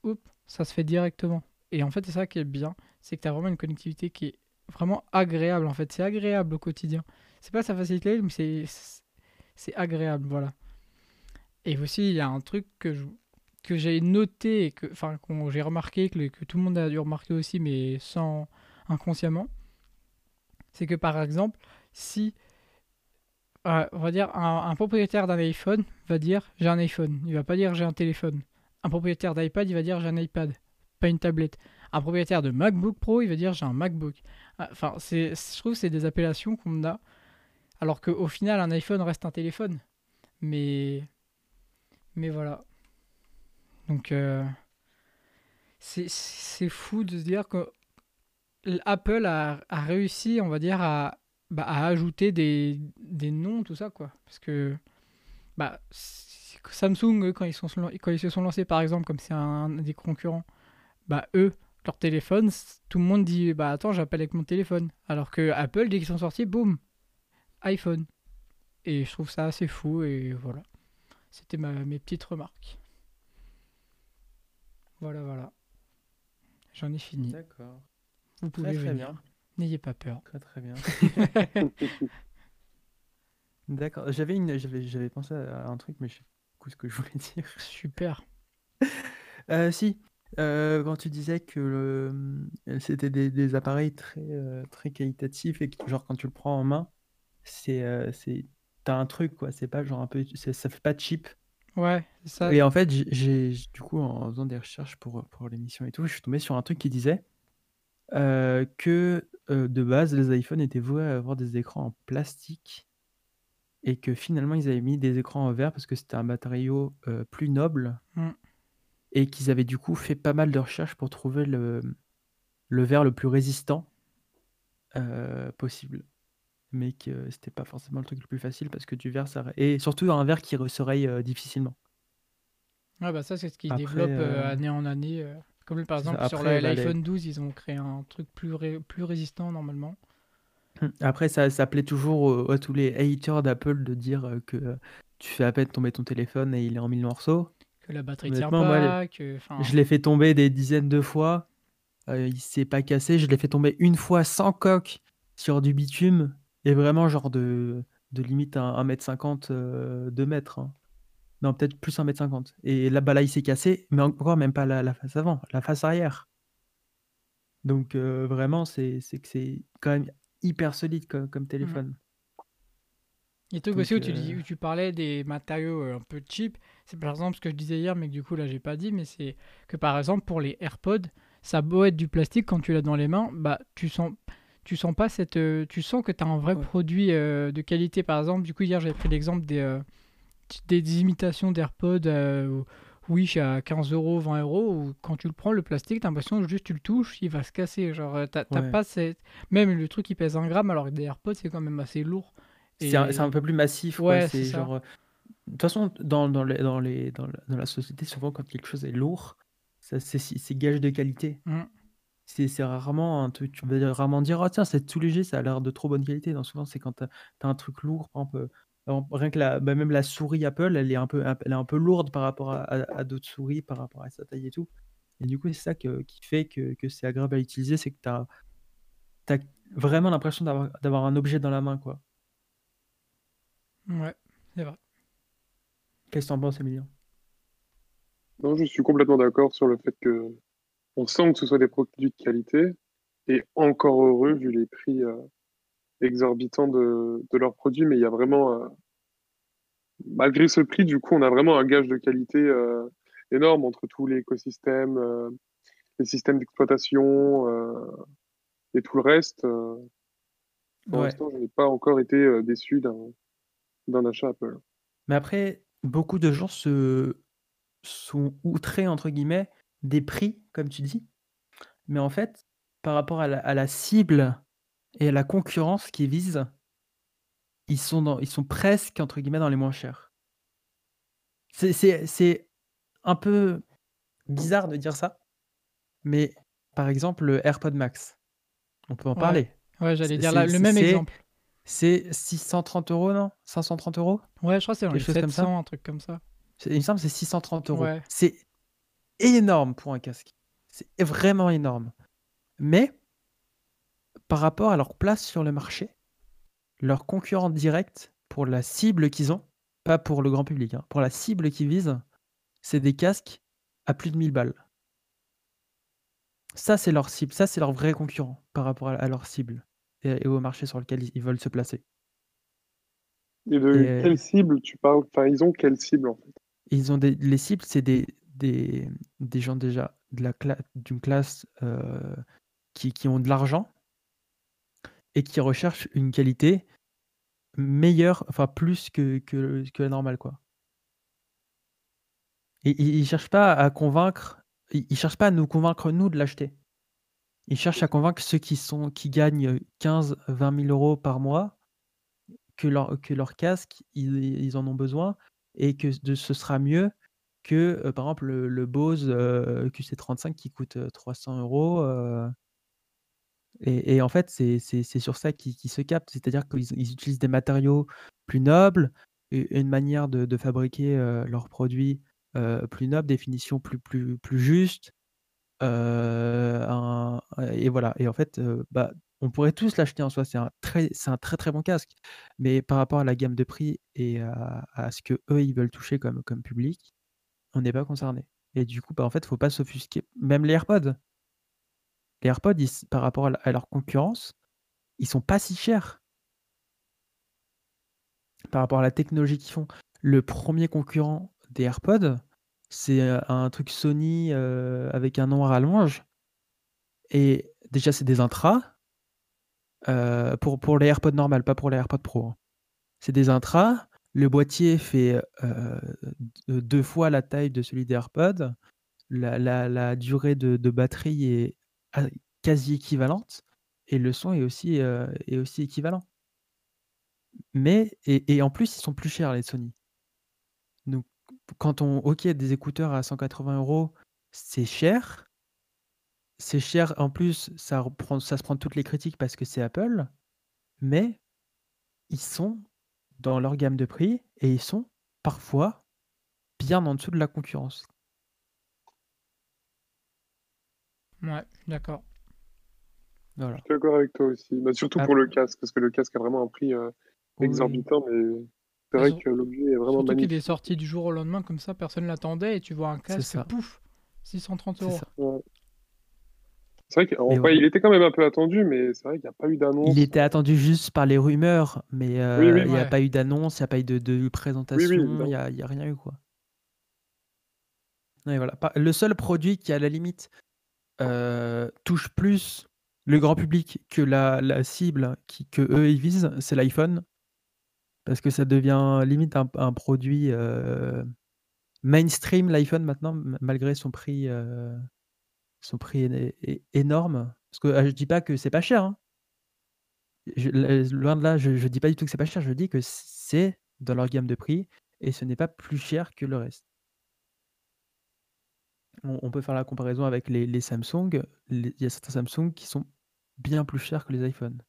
hop, ça se fait directement. Et en fait, c'est ça qui est bien, c'est que tu as vraiment une connectivité qui est vraiment agréable. En fait, c'est agréable au quotidien. C'est pas sa facilité, mais c'est, agréable, voilà. Et aussi, il y a un truc que que j'ai noté, que, enfin, que j'ai remarqué, que, que, tout le monde a dû remarquer aussi, mais sans inconsciemment, c'est que par exemple, si, euh, on va dire, un, propriétaire d'un iPhone va dire j'ai un iPhone, il va pas dire j'ai un téléphone. Un propriétaire d'iPad, il va dire j'ai un iPad, pas une tablette. Un propriétaire de MacBook Pro, il va dire j'ai un MacBook. Ah, enfin, je trouve que c'est des appellations qu'on a, alors qu'au final, un iPhone reste un téléphone. Mais mais voilà. Donc, euh, c'est fou de se dire que Apple a, réussi, on va dire, à, bah, ajouter des, noms, tout ça, quoi. Parce que bah, Samsung, quand ils, sont, quand ils se sont lancés, par exemple, comme c'est un, des concurrents, bah, eux, leur téléphone, tout le monde dit bah attends, j'appelle avec mon téléphone. Alors que Apple, dès qu'ils sont sortis, boum, iPhone. Et je trouve ça assez fou, et voilà. C'était mes petites remarques. Voilà, voilà. J'en ai fini. D'accord. Vous pouvez très, venir. N'ayez pas peur. Très très bien. D'accord. J'avais une, j'avais, pensé à un truc, mais je sais plus ce que je voulais dire. Super. Euh, si, euh, quand tu disais que le, c'était des, appareils très euh, très qualitatifs et que genre quand tu le prends en main, c'est c'est t'as un truc, quoi. C'est pas genre un peu. Ça fait pas cheap. Ouais, ça. Et en fait, j'ai du coup, en faisant des recherches pour, pour l'émission et tout, je suis tombé sur un truc qui disait euh, que euh, de base, les iPhones étaient voués à avoir des écrans en plastique et que finalement, ils avaient mis des écrans en verre parce que c'était un matériau euh, plus noble mm. et qu'ils avaient du coup fait pas mal de recherches pour trouver le, le verre le plus résistant possible mais que c'était pas forcément le truc le plus facile parce que du verre, ça... et surtout un verre qui se raye difficilement. Ah bah ça c'est ce qu'ils développent euh, euh, année en année. Comme par exemple sur bah, l'iPhone 12, ils ont créé un truc plus, plus résistant normalement. Hum, après ça, ça plaît toujours à tous les haters d'Apple de dire que tu fais à peine tomber ton téléphone et il est en mille morceaux. Que la batterie tient pas. que, je l'ai fait tomber des dizaines de fois. il s'est pas cassé. Je l'ai fait tomber une fois sans coque sur du bitume et vraiment, genre de, de limite 1m50, 2 mètres. Hein. Non, peut-être plus 1m50. Et là, il s'est cassé, mais encore même pas la, la face avant, la face arrière. Donc, vraiment, c'est que c'est quand même hyper solide comme, comme mmh. téléphone. A truc aussi où tu, où tu parlais des matériaux un peu cheap. C'est par exemple ce que je disais hier, mais que du coup là j'ai pas dit, mais c'est que par exemple pour les AirPods, ça beau être du plastique quand tu l'as dans les mains, bah tu sens tu sens pas cette euh, tu sens que tu as un vrai produit euh, de qualité par exemple du coup hier j'avais pris l'exemple des, euh, des, imitations d'AirPods oui à 15 euros 20 euros où quand tu le prends le plastique t'as l'impression que juste tu le touches il va se casser genre t'as pas cette... même le truc qui pèse un gramme alors que des AirPods c'est quand même assez lourd c'est un, peu plus massif ouais, c'est genre de toute façon dans, dans, les, dans, les, dans, la, société souvent quand quelque chose est lourd c'est gage de qualité mmh. C'est rarement un truc, tu vas rarement dire: «Oh tiens, c'est tout léger, ça a l'air de trop bonne qualité». Non, souvent, c'est quand tu as un truc lourd, par exemple, rien que la bah, même la souris Apple, elle est un peu elle est un peu lourde par rapport à d'autres souris, par rapport à sa taille et tout. Et du coup, c'est ça que qui fait que que c'est agréable à utiliser, c'est que tu as vraiment l'impression d'avoir un objet dans la main, quoi. Ouais, c'est vrai. Qu'est-ce que tu en penses, Emilien? Non, je suis complètement d'accord sur le fait que on sent que ce soit des produits de qualité et encore heureux vu les prix euh, exorbitants de, leurs produits. Mais il y a vraiment, euh, malgré ce prix, du coup, on a vraiment un gage de qualité euh, énorme entre tous les écosystèmes, les systèmes d'exploitation et tout le reste. pour l'instant, je n'ai pas encore été déçu d'un d'un achat Apple. Mais après, beaucoup de gens se sont «outrés» entre guillemets des prix, comme tu dis. Mais en fait, par rapport à la à la cible et la concurrence qu'ils visent ils sont dans ils sont presque entre guillemets «dans les moins chers». C'est un peu bizarre de dire ça, mais par exemple, le AirPod Max, on peut en Ouais, parler. ouais, j'allais dire le même exemple. c'est 630 €, non? 530 €? Ouais, je crois que c'est dans les Quelque chose comme ça? 700, un truc comme ça. C'est il me semble, c'est 630 €. Ouais. C'est énorme pour un casque. C'est vraiment énorme. Mais par rapport à leur place sur le marché, leurs concurrents directs pour la cible qu'ils ont, pas pour le grand public, hein, pour la cible qu'ils visent, c'est des casques à plus de 1000 balles. Ça, c'est leur cible, ça, c'est leur vrai concurrent par rapport à leur cible et et au marché sur lequel ils veulent se placer. Et de Et quelle cible tu parles? Enfin, ils ont quelle cible, en fait? Ils ont des les cibles, c'est des des des gens déjà de la cla d'une classe, qui qui ont de l'argent et qui recherchent une qualité meilleure, enfin plus que que la normale, quoi. Et ils cherchent pas à convaincre ils cherchent pas à nous convaincre nous de l'acheter. Ils cherchent à convaincre ceux qui sont qui gagnent 15-20 000 € par mois que leur que leur casque, ils en ont besoin et que de ce sera mieux que, heu, par exemple le Bose, heu, QC35 qui coûte, heu, 300 €, heu et en fait, c'est sur ça qu'ils se captent. C'est-à-dire qu'ils ils utilisent des matériaux plus nobles une manière de fabriquer, heu, leurs produits, heu, plus noble, des finitions plus plus plus justes, un et voilà et en fait, heu, bah, on pourrait tous l'acheter en soi. C'est un très un très, très bon casque. Mais par rapport à la gamme de prix et à à ce qu'eux, ils veulent toucher comme comme public, on n'est pas concernés et du coup, bah, en fait, faut pas s'offusquer. Même les AirPods les AirPods, par rapport à leur concurrence, ils sont pas si chers. Par rapport à la technologie qu'ils font. Le 1er concurrent des AirPods, c'est, heu, un truc Sony, heu, avec un nom à et déjà, c'est des intras, heu, pour les AirPods normales, pas pour les AirPods Pro, hein. C'est des intras, le boîtier fait, heu, d 2 fois la taille de celui des AirPods, la durée de batterie est quasi équivalente et le son est aussi, aussi équivalent. Mais et en plus, ils sont plus chers les Sony. Donc quand on OK, des écouteurs à 180 €, c'est cher. C'est cher, en plus, ça se prend toutes les critiques parce que c'est Apple, mais ils sont dans leur gamme de prix et ils sont parfois bien en dessous de la concurrence. Ouais, d'accord. Voilà. Je suis d'accord avec toi aussi. Bah, surtout pour le casque, parce que le casque a vraiment un prix, Oui. exorbitant, mais c'est vrai sur que l'objet est vraiment surtout qu'il magnifique. est sorti du jour au lendemain comme ça, personne l'attendait et tu vois un casque, ça. pouf, 630 C'est €. ça. Ouais. C'est vrai vrai, ouais. il était quand même un peu attendu, mais c'est vrai qu'il y a pas eu d'annonce, Il était attendu juste par les rumeurs, mais Oui, oui. il y a Ouais. pas eu d'annonce, il y a pas eu de de Oui, oui, présentation, il y évidemment. a rien eu, quoi. Ouais, voilà. Le seul produit qui, à la limite, heu, touche plus le grand public que la cible qui qu'eux, ils visent, c'est l'iPhone. Parce que ça devient limite un produit, heu, mainstream l'iPhone maintenant, malgré son prix, heu, son prix é énorme. Parce que, ah, je dis pas que c'est pas cher, hein. Loin de là, je je dis pas du tout que c'est pas cher, je dis que c'est dans leur gamme de prix et ce n'est pas plus cher que le reste. On on peut faire la comparaison avec les les Samsung, les il y a certains Samsung qui sont bien plus chers que les iPhone.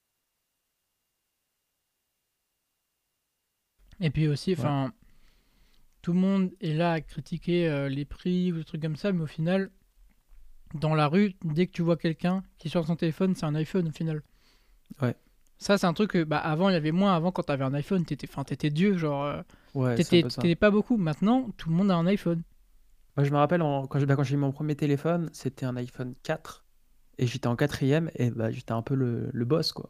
Et puis aussi, Voilà. enfin, tout le monde est là à critiquer, heu, les prix ou des trucs comme ça, mais au final, dans la rue, dès que tu vois quelqu'un qui sort son téléphone, c'est un iPhone au final. Ouais. Ça, c'est un truc que, bah, avant, il y avait moins. Avant, quand tu avais un iPhone, tu étais enfin, tu étais Dieu, genre, heu, Ouais, c'est un étais peu ça. tu étais pas beaucoup. Maintenant, tout le monde a un iPhone. Moi, je me rappelle en quand j'ai bah, quand j'ai eu mon 1er téléphone, c'était un iPhone 4 et j'étais en 4e et bah, j'étais un peu le le boss, quoi.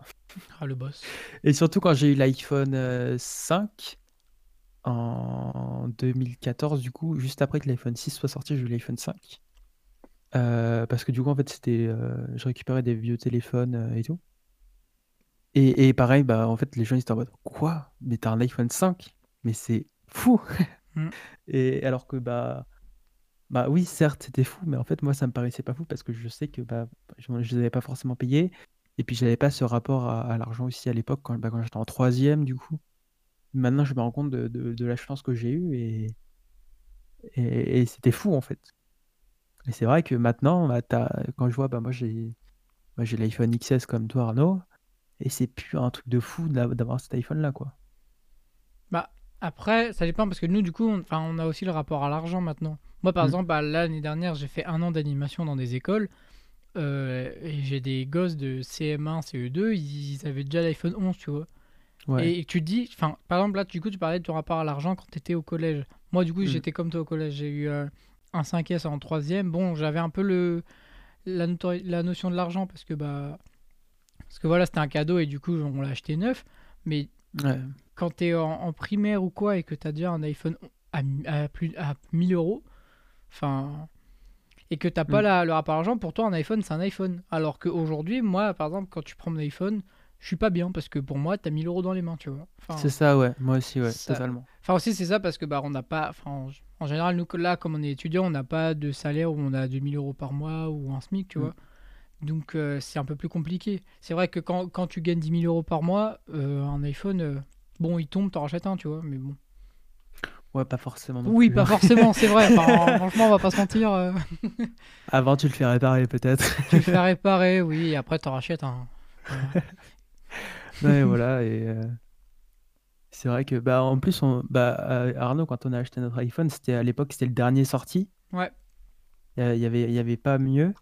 Ah, le boss. Et surtout quand j'ai eu l'iPhone, heu, 5 en 2014, du coup, juste après que l'iPhone 6 soit sorti, j'ai eu l'iPhone 5. Heu, parce que du coup, en fait, c'était, heu, je récupérais des vieux téléphones, et tout. Et et pareil, bah, en fait, les gens ils étaient en mode: «Quoi? Mais tu as un iPhone 5?» mais c'est fou! Mmh. Et alors que, bah bah, oui, certes, c'était fou, mais en fait, moi, ça me paraissait pas fou parce que je sais que, bah, je ne les avais pas forcément payés et puis j'avais pas ce rapport à l'argent aussi à l'époque quand, bah, quand j'étais en troisième du coup. Maintenant, je me rends compte de de la chance que j'ai eue et et c'était fou, en fait. Et c'est vrai que maintenant, bah, quand je vois, bah, moi j'ai l'iPhone XS comme toi Arnaud et c'est plus un truc de fou d'av d'avoir cet iPhone-là, quoi. Bah, après, ça dépend parce que nous, du coup, on a aussi le rapport à l'argent maintenant. Moi, par Mmh. exemple, bah, l'année dernière, j'ai fait un an d'animation dans des écoles. euh, et j'ai des gosses de CM1, CE2, ils, avaient déjà l'iPhone 11, tu vois. Ouais. Et tu te dis, enfin, par exemple, là, du coup, tu parlais de ton rapport à l'argent quand tu étais au collège. Moi, du coup, Mmh. j'étais comme toi au collège. J'ai eu euh, un 5S en troisième. Bon, j'avais un peu le, la, notion de l'argent parce que, bah, parce que voilà, c'était un cadeau et du coup, on l'a acheté neuf. Mais Ouais. quand tu es en, en primaire ou quoi et que tu as déjà un iPhone à, à plus à 1000 euros, enfin, et que tu pas Mm. la- le rapport à l'argent, pour toi, un iPhone, c'est un iPhone. Alors qu'aujourd'hui, moi, par exemple, quand tu prends mon iPhone, je suis pas bien parce que pour moi, tu as 1000 euros dans les mains, tu vois. Enfin, C'est ça, ouais. Moi aussi, ouais, ça- totalement. Enfin aussi c'est ça parce que bah on n'a pas, enfin en général nous là comme on est étudiant on n'a pas de salaire où on a 2000 euros par mois ou un SMIC tu Mm. vois. Donc euh, c'est un peu plus compliqué. C'est vrai que quand, quand tu gagnes 10 000 euros par mois, euh, un iPhone, euh, bon il tombe, t'en rachètes un tu vois, mais bon. Ouais, pas forcément non Oui plus, pas hein. forcément c'est vrai. Enfin, franchement on va pas se mentir. euh, Avant, tu le fais réparer peut-être. tu le fais réparer, oui, et après t'en rachètes un. Ouais, voilà et heu, c'est vrai que, bah, en plus, on bah, heu, Arnaud, quand on a acheté notre iPhone, c'était à l'époque, c'était le dernier sorti. Ouais. Il y avait il y avait pas mieux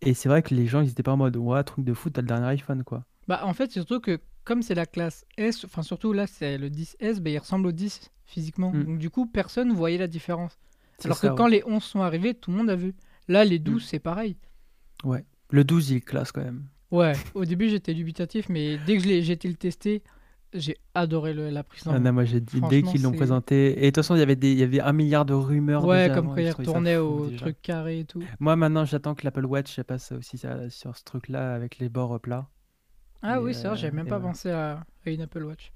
et c'est vrai que les gens, ils étaient pas en mode: «Ouais, truc de fou, tu as le dernier iPhone, quoi». Bah en fait c'est surtout que comme c'est la classe S, enfin surtout là c'est le 10S, bah, il ressemble au 10 physiquement. Mm. Donc du coup personne voyait la différence. Alors ça, que ouais. quand les 11 sont arrivés, tout le monde a vu. Là, les 12, c'est pareil. Le 12, il classe quand même. Ouais, au début, j'étais dubitatif, mais dès que j'ai été le tester, j'ai adoré le- la prise en Ah main. non, moi, j'ai dit dès qu'ils l'ont présenté et de toute façon, il y avait des il y avait 1 milliard de rumeurs Ouais, déjà comme quand et il je trouvais ça retournait fou, au déjà. truc carré et tout. Moi, maintenant, j'attends que l'Apple Watch passe aussi ça sur ce truc-là avec les bords plats. Ah Et, oui, c'est vrai, heu, j'avais même pas voilà. pensé à, à une Apple Watch.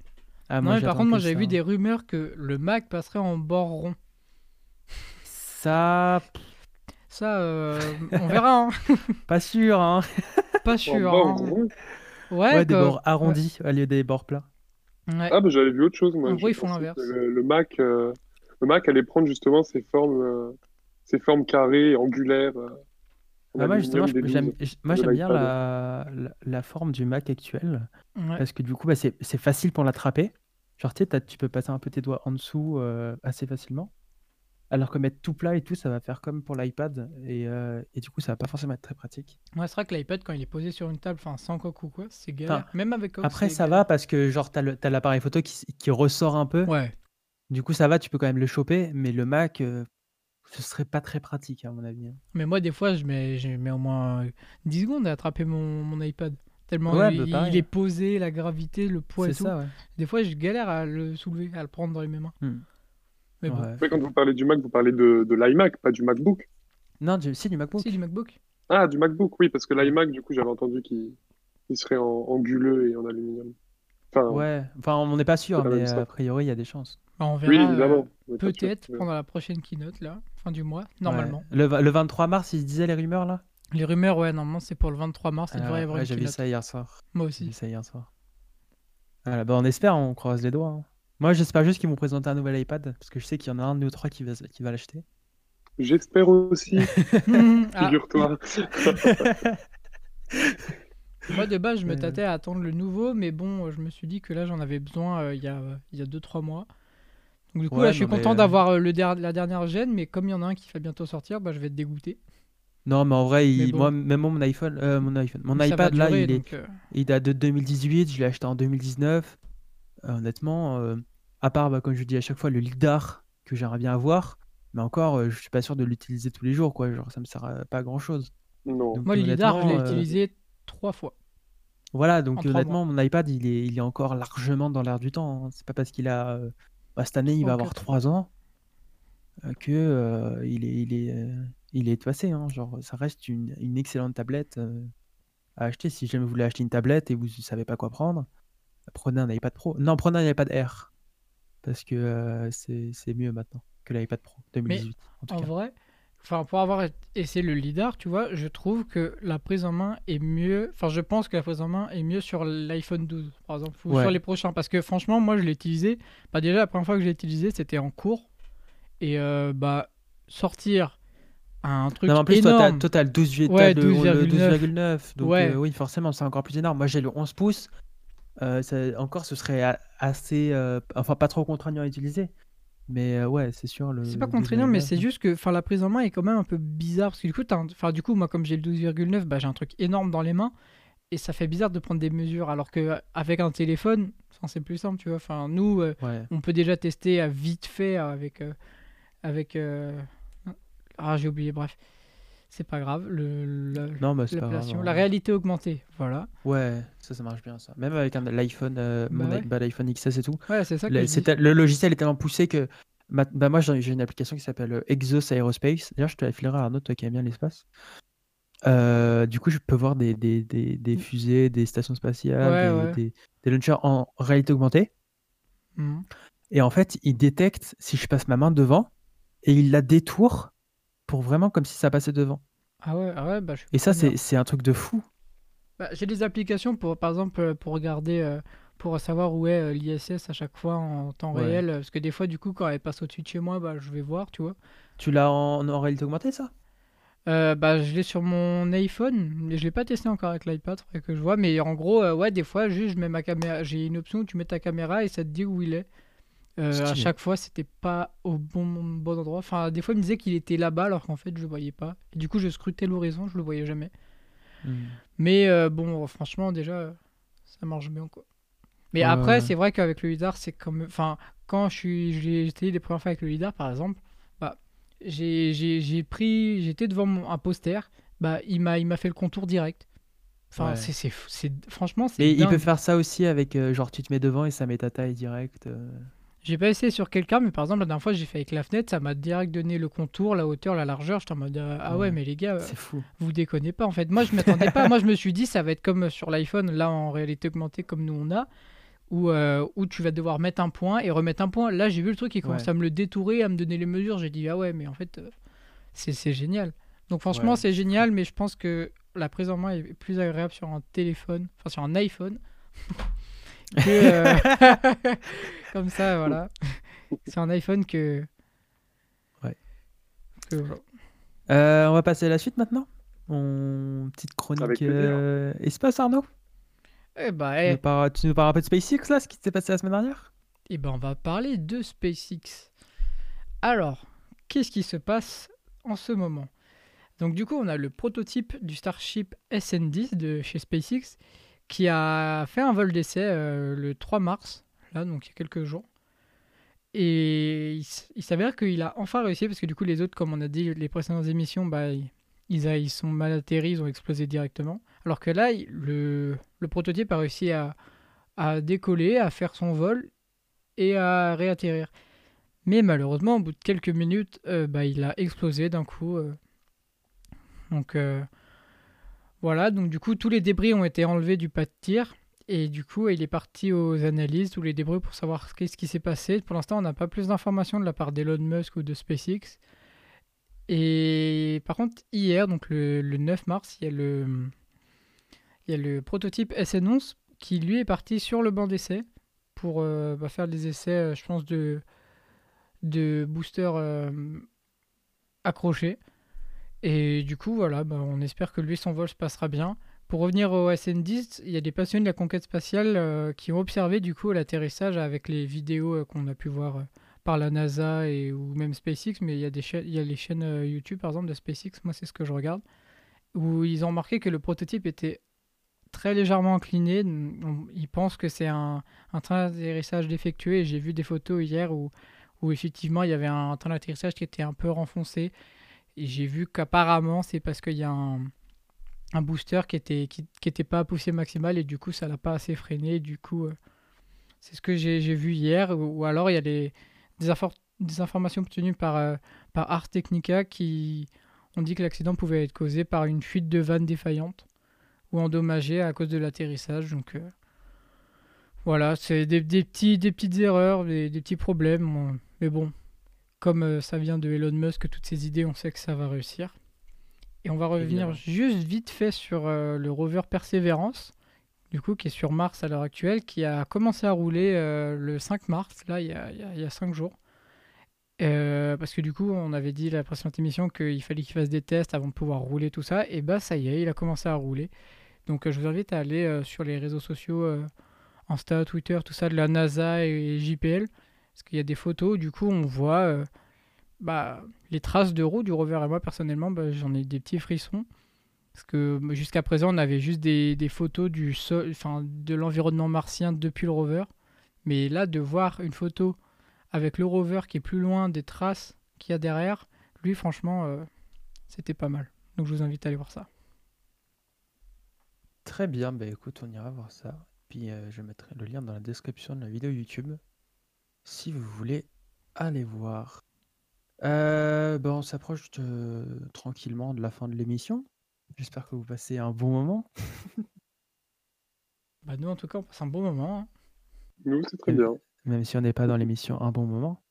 Ah, non, moi, mais par contre, moi, j'avais ça, vu hein. des rumeurs que le Mac passerait en bord rond. Ça, Ça, euh, on verra, hein. pas sûr, hein. Pas En sûr. bord hein. rond. Ouais, Ouais, des bords arrondis au lieu des bords plats. Ouais. Ah, bah, j'avais vu autre chose, moi. En gros, ils font l'inverse. le Mac, euh, le Mac allait prendre justement ces formes, euh, ces formes carrées, angulaires. En Bah, moi, justement, je- j'aime 12. j- moi, de j'aime bien l'iPad. la, la, la forme du Mac actuel Ouais. parce que du coup, bah, c'est c'est facile pour l'attraper. Genre, tu sais, t'as- tu peux passer un peu tes doigts en dessous euh, assez facilement. Alors que mettre tout plat et tout, ça va faire comme pour l'iPad et, euh, et du coup, ça va pas forcément être très pratique. Ouais, c'est vrai que l'iPad, quand il est posé sur une table, enfin, sans coque ou quoi, c'est galère. Même avec coque, Après, c'est ça galère. va parce que genre, t'as le- t'as l'appareil photo qui, s- qui ressort un peu. Ouais. Du coup, ça va, tu peux quand même le choper, mais le Mac, euh, ce serait pas très pratique à mon avis. hein. Mais moi, des fois, je mets, je mets au moins euh, 10 secondes à attraper mon, mon iPad. Tellement Ouais, il, bah, il pareil. est posé, la gravité, le poids et C'est tout. ça, ouais. Des fois, je galère à le soulever, à le prendre dans les mes mains. Hmm. Mais bon, Ouais. Après, quand vous parlez du Mac, vous parlez de, de l'iMac, pas du MacBook. Non, du, si, du MacBook. si, du MacBook. Ah, du MacBook, oui, parce que l'iMac, du coup, j'avais entendu qu'il il serait en anguleux et en aluminium. Enfin, Ouais, enfin, on n'est pas sûr, mais euh, a priori, il y a des chances. Bah, on verra oui, euh, évidemment. peut-être pendant la prochaine keynote, là, fin du mois, Ouais. normalement. Le, va- le 23 mars, ils se disaient les rumeurs là? Les rumeurs, ouais, normalement, c'est pour le 23 mars, il Ah, devrait y avoir ouais, une J'ai vu keynote. ça hier soir. Moi J'ai vu aussi. ça hier soir. Voilà, bah, on espère, on croise les doigts. hein. Moi, j'espère juste qu'ils vont présenter un nouvel iPad, parce que je sais qu'il y en a un de nous trois qui va, qui va l'acheter. J'espère aussi, Ah, figure-toi. moi, de base, je me tâtais à attendre le nouveau, mais bon, euh, je me suis dit que là, j'en avais besoin euh, il y a 2-3 mois. Donc, du coup, Ouais, là, je suis non, content euh, d'avoir euh, le der- la dernière gêne, mais comme il y en a un qui va bientôt sortir, bah, je vais être dégoûté. Non, mais en vrai, il- Mais bon. moi, même mon iPhone, euh, mon iPhone, mon ça iPad là, il, est, donc, euh, il date de 2018, je l'ai acheté en 2019. Euh, honnêtement, euh, à part, bah, comme je dis à chaque fois, le lidar que j'aimerais bien avoir, mais encore, euh, je suis pas sûr de l'utiliser tous les jours, quoi. Genre, ça me sert à pas grand chose. Non. Donc, Moi, le lidar, je l'ai euh, utilisé trois fois. Voilà, donc honnêtement, mon iPad, il est, il est encore largement dans l'air du temps. hein. C'est pas parce qu'il a. euh, bah, cette année, il va avoir quatre 3 ans euh, que euh, il est, il est, euh, il est passé. hein. Genre, ça reste une, une excellente tablette euh, à acheter. Si jamais vous voulez acheter une tablette et vous ne savez pas quoi prendre, prenez un iPad Pro. Non, prenez un iPad Air. parce que euh, c'est mieux maintenant que l'iPad Pro 2018 en tout En cas. vrai, enfin, pour avoir essayé le lidar, tu vois, je trouve que la prise en main est mieux. Enfin, je pense que la prise en main est mieux sur l'iPhone 12, par exemple, ou Ouais. sur les prochains. Parce que franchement, moi, je l'ai utilisé. Bah, déjà, la première fois que je l'ai utilisé, c'était en cours. Et euh, bah, sortir un truc Non, mais en plus, énorme. toi, t'as le 12, t'as Ouais, le- le 12,9. 12,9. Donc, Ouais. euh, oui, forcément, c'est encore plus énorme. Moi, j'ai le 11 pouces. Euh, ça- encore, ce serait assez. euh, enfin, pas trop contraignant à utiliser. Mais euh, ouais, c'est sûr. Le C'est pas contraignant, mais c'est 12,9. juste que la prise en main est quand même un peu bizarre. Parce que du coup, un- du coup moi, comme j'ai le 12,9, bah, j'ai un truc énorme dans les mains. Et ça fait bizarre de prendre des mesures. Alors qu'avec un téléphone, c'est plus simple, tu vois. Enfin, nous, euh, Ouais. on peut déjà tester à vite fait avec. euh, avec Ah, j'ai oublié, bref. C'est pas grave. Le, la- Non, bah, c'est pas grave. l'appellation. hein. La réalité augmentée, voilà. Ouais, ça, ça marche bien, ça. Même avec un- l'iPhone, euh, Bah mon i- ouais. bah, l'iPhone XS et tout. Ouais, c'est ça que Le, je dis. c'est- le logiciel est tellement poussé que. ma- bah, moi, j'ai une application qui s'appelle euh, Exos Aerospace. D'ailleurs, je te la filerai à Arnaud, toi qui aimes bien l'espace. Euh, du coup, je peux voir des, des, des, des fusées, des stations spatiales, Ouais, des, launchers en réalité augmentée. Mhm. Et en fait, il détecte si je passe ma main devant et il la détourne pour vraiment comme si ça passait devant. Ah ouais, ah ouais, bah, je suis Et ça, c'est c'est un truc de fou. Bah, j'ai des applications pour, par exemple, euh, pour regarder, euh, pour savoir où est euh, l'ISS à chaque fois en temps Ouais. réel. Parce que des fois, du coup, quand elle passe au-dessus de chez moi, bah, je vais voir, tu vois. Tu l'as en, en réalité augmentée, ça? Euh, bah, je l'ai sur mon iPhone, mais je l'ai pas testé encore avec l'iPad, que je vois. Mais en gros, euh, ouais, des fois, juste, je mets ma caméra. J'ai une option où tu mets ta caméra et ça te dit où il est. Euh, à chaque fois, c'était pas au bon, bon endroit. Enfin, des fois, il me disait qu'il était là-bas, alors qu'en fait, je le voyais pas. Et du coup, je scrutais l'horizon, je le voyais jamais. Hmm. Mais euh, bon, franchement, déjà, euh, ça marche bien, quoi. Mais après, c'est vrai qu'avec le lidar, c'est comme... Enfin, quand je suis, j'ai essayé les premières fois avec le lidar, par exemple, bah, j'ai, pris... J'étais devant mon- un poster, bah, il m'a, il m'a fait le contour direct. Enfin, Ouais. c'est. Franchement, c'est Mais il peut faire ça aussi avec, euh, genre, tu te mets devant et ça met ta taille directe. J'ai pas essayé sur quelqu'un, mais par exemple, la dernière fois, j'ai fait avec la fenêtre, ça m'a direct donné le contour, la hauteur, la largeur. J'étais en mode, euh, ah ouais, Ouais. mais les gars... C'est fou. Vous déconnez pas en fait. Moi je m'attendais pas. Moi je me suis dit ça va être comme sur l'iPhone là en réalité augmentée comme nous on a où, euh, où tu vas devoir mettre un point et remettre un point. Là j'ai vu le truc qui commence Ouais. à me le détourer, à me donner les mesures. J'ai dit ah ouais mais en fait euh, c'est c'est génial. Donc franchement Ouais. c'est génial mais je pense que la prise en main est plus agréable sur un téléphone, enfin sur un iPhone. que, euh, comme ça voilà. sur un iPhone que... Ouais. que. Euh, on va passer à la suite maintenant. On... Petite chronique euh, espace, Arnaud. Eh bah, Tu, eh, nous parles, tu nous parles un peu de SpaceX, là, ce qui s'est passé la semaine dernière? Eh ben, on va parler de SpaceX. Alors, qu'est-ce qui se passe en ce moment? Donc, du coup, on a le prototype du Starship SN10 de chez SpaceX qui a fait un vol d'essai euh, le 3 mars, là, donc il y a quelques jours. Et il, s'avère qu'il a enfin réussi, parce que du coup, les autres, comme on a dit les précédentes émissions, bah, ils, ils sont mal atterris, ils ont explosé directement. Alors que là, le, le prototype a réussi à, à décoller, à faire son vol et à réatterrir. Mais malheureusement, au bout de quelques minutes, euh, bah, il a explosé d'un coup. euh. Donc euh, voilà, donc du coup, tous les débris ont été enlevés du pas de tir. Et du coup, il est parti aux analyses, tous les débris, pour savoir qu'est-ce qui s'est passé. Pour l'instant, on n'a pas plus d'informations de la part d'Elon Musk ou de SpaceX. Et par contre, hier, donc le, le 9 mars, il y a le, il y a le prototype SN11 qui, lui, est parti sur le banc d'essai pour euh, bah, faire des essais, euh, je pense, de, de boosters euh, accrochés. Et du coup, voilà, bah, on espère que lui, son vol se passera bien. Pour revenir au SN10, il y a des passionnés de la conquête spatiale euh, qui ont observé du coup l'atterrissage avec les vidéos euh, qu'on a pu voir euh, par la NASA et ou même SpaceX, mais il y a des il y a les chaînes YouTube par exemple de SpaceX, moi c'est ce que je regarde, où ils ont remarqué que le prototype était très légèrement incliné. Ils pensent que c'est un, train d'atterrissage défectueux. Et j'ai vu des photos hier où, où effectivement il y avait un train d'atterrissage qui était un peu renfoncé. Et j'ai vu qu'apparemment c'est parce qu'il y a un, un booster qui était qui, qui était pas à poussée maximale et du coup ça l'a pas assez freiné du coup euh, c'est ce que j'ai vu hier ou, alors il y a des, des, infor- des informations obtenues par, euh, par Ars Technica qui ont dit que l'accident pouvait être causé par une fuite de vanne défaillante ou endommagée à cause de l'atterrissage donc euh, Voilà, c'est des, des petits, des petites erreurs, des, des petits problèmes. Mais bon, comme euh, ça vient de Elon Musk, toutes ces idées, on sait que ça va réussir. Et on va revenir juste vite fait sur euh, le rover Perseverance, du coup, qui est sur Mars à l'heure actuelle, qui a commencé à rouler euh, le 5 mars, là, il y a, il y a 5 jours. parce que du coup, on avait dit la précédente émission qu'il fallait qu'il fasse des tests avant de pouvoir rouler tout ça. Et bah, ça y est, il a commencé à rouler. Donc, je vous invite à aller sur les réseaux sociaux, Insta, Twitter, tout ça, de la NASA et JPL. Parce qu'il y a des photos, du coup, on voit euh, bah, les traces de roues du rover. Et moi, personnellement, bah, j'en ai des petits frissons. Parce que bah, jusqu'à présent, on avait juste des, photos du sol, enfin, de l'environnement martien depuis le rover. Mais là, de voir une photo avec le rover qui est plus loin des traces qu'il y a derrière, lui, franchement, euh, c'était pas mal. Donc, je vous invite à aller voir ça. Très bien, bah écoute, on ira voir ça. Puis euh, je mettrai le lien dans la description de la vidéo YouTube si vous voulez aller voir. Euh, bon, on s'approche tranquillement de la fin de l'émission. J'espère que vous passez un bon moment. Bah nous, en tout cas, on passe un bon moment. Hein. Nous, c'est très bien. Même si on n'est pas dans l'émission un bon moment.